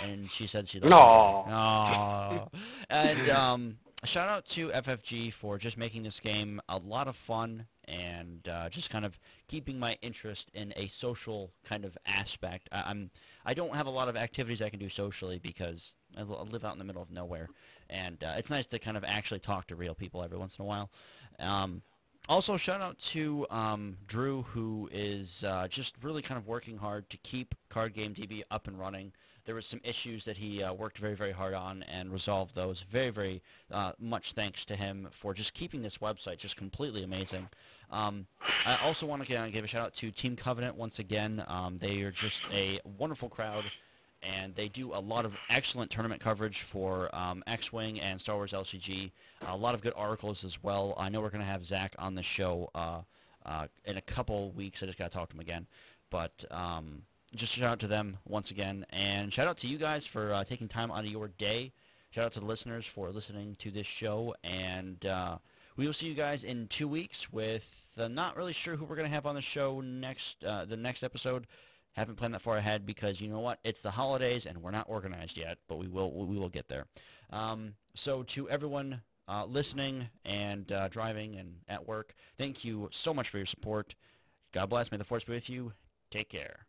And she said she loves No. Aw. and um, shout out to FFG for just making this game a lot of fun and uh, just kind of keeping my interest in a social kind of aspect. I, I'm I don't have a lot of activities I can do socially because I live out in the middle of nowhere, and uh, it's nice to kind of actually talk to real people every once in a while. Um, also, shout out to um, Drew, who is uh, just really kind of working hard to keep Card Game DB up and running. There was some issues that he uh, worked very, very hard on and resolved those. Very, very uh, much thanks to him for just keeping this website just completely amazing. Um, I also want to give a shout out to Team Covenant once again. Um, they are just a wonderful crowd, and they do a lot of excellent tournament coverage for um, X-wing and Star Wars LCG. A lot of good articles as well. I know we're going to have Zach on the show uh, uh, in a couple weeks. I just got to talk to him again, but um, just shout out to them once again, and shout out to you guys for uh, taking time out of your day. Shout out to the listeners for listening to this show, and uh, we will see you guys in two weeks with. Uh, not really sure who we're going to have on the show next. Uh, the next episode. Haven't planned that far ahead because you know what? It's the holidays and we're not organized yet, but we will we will get there. Um, so to everyone uh, listening and uh, driving and at work, thank you so much for your support. God bless. May the force be with you. Take care.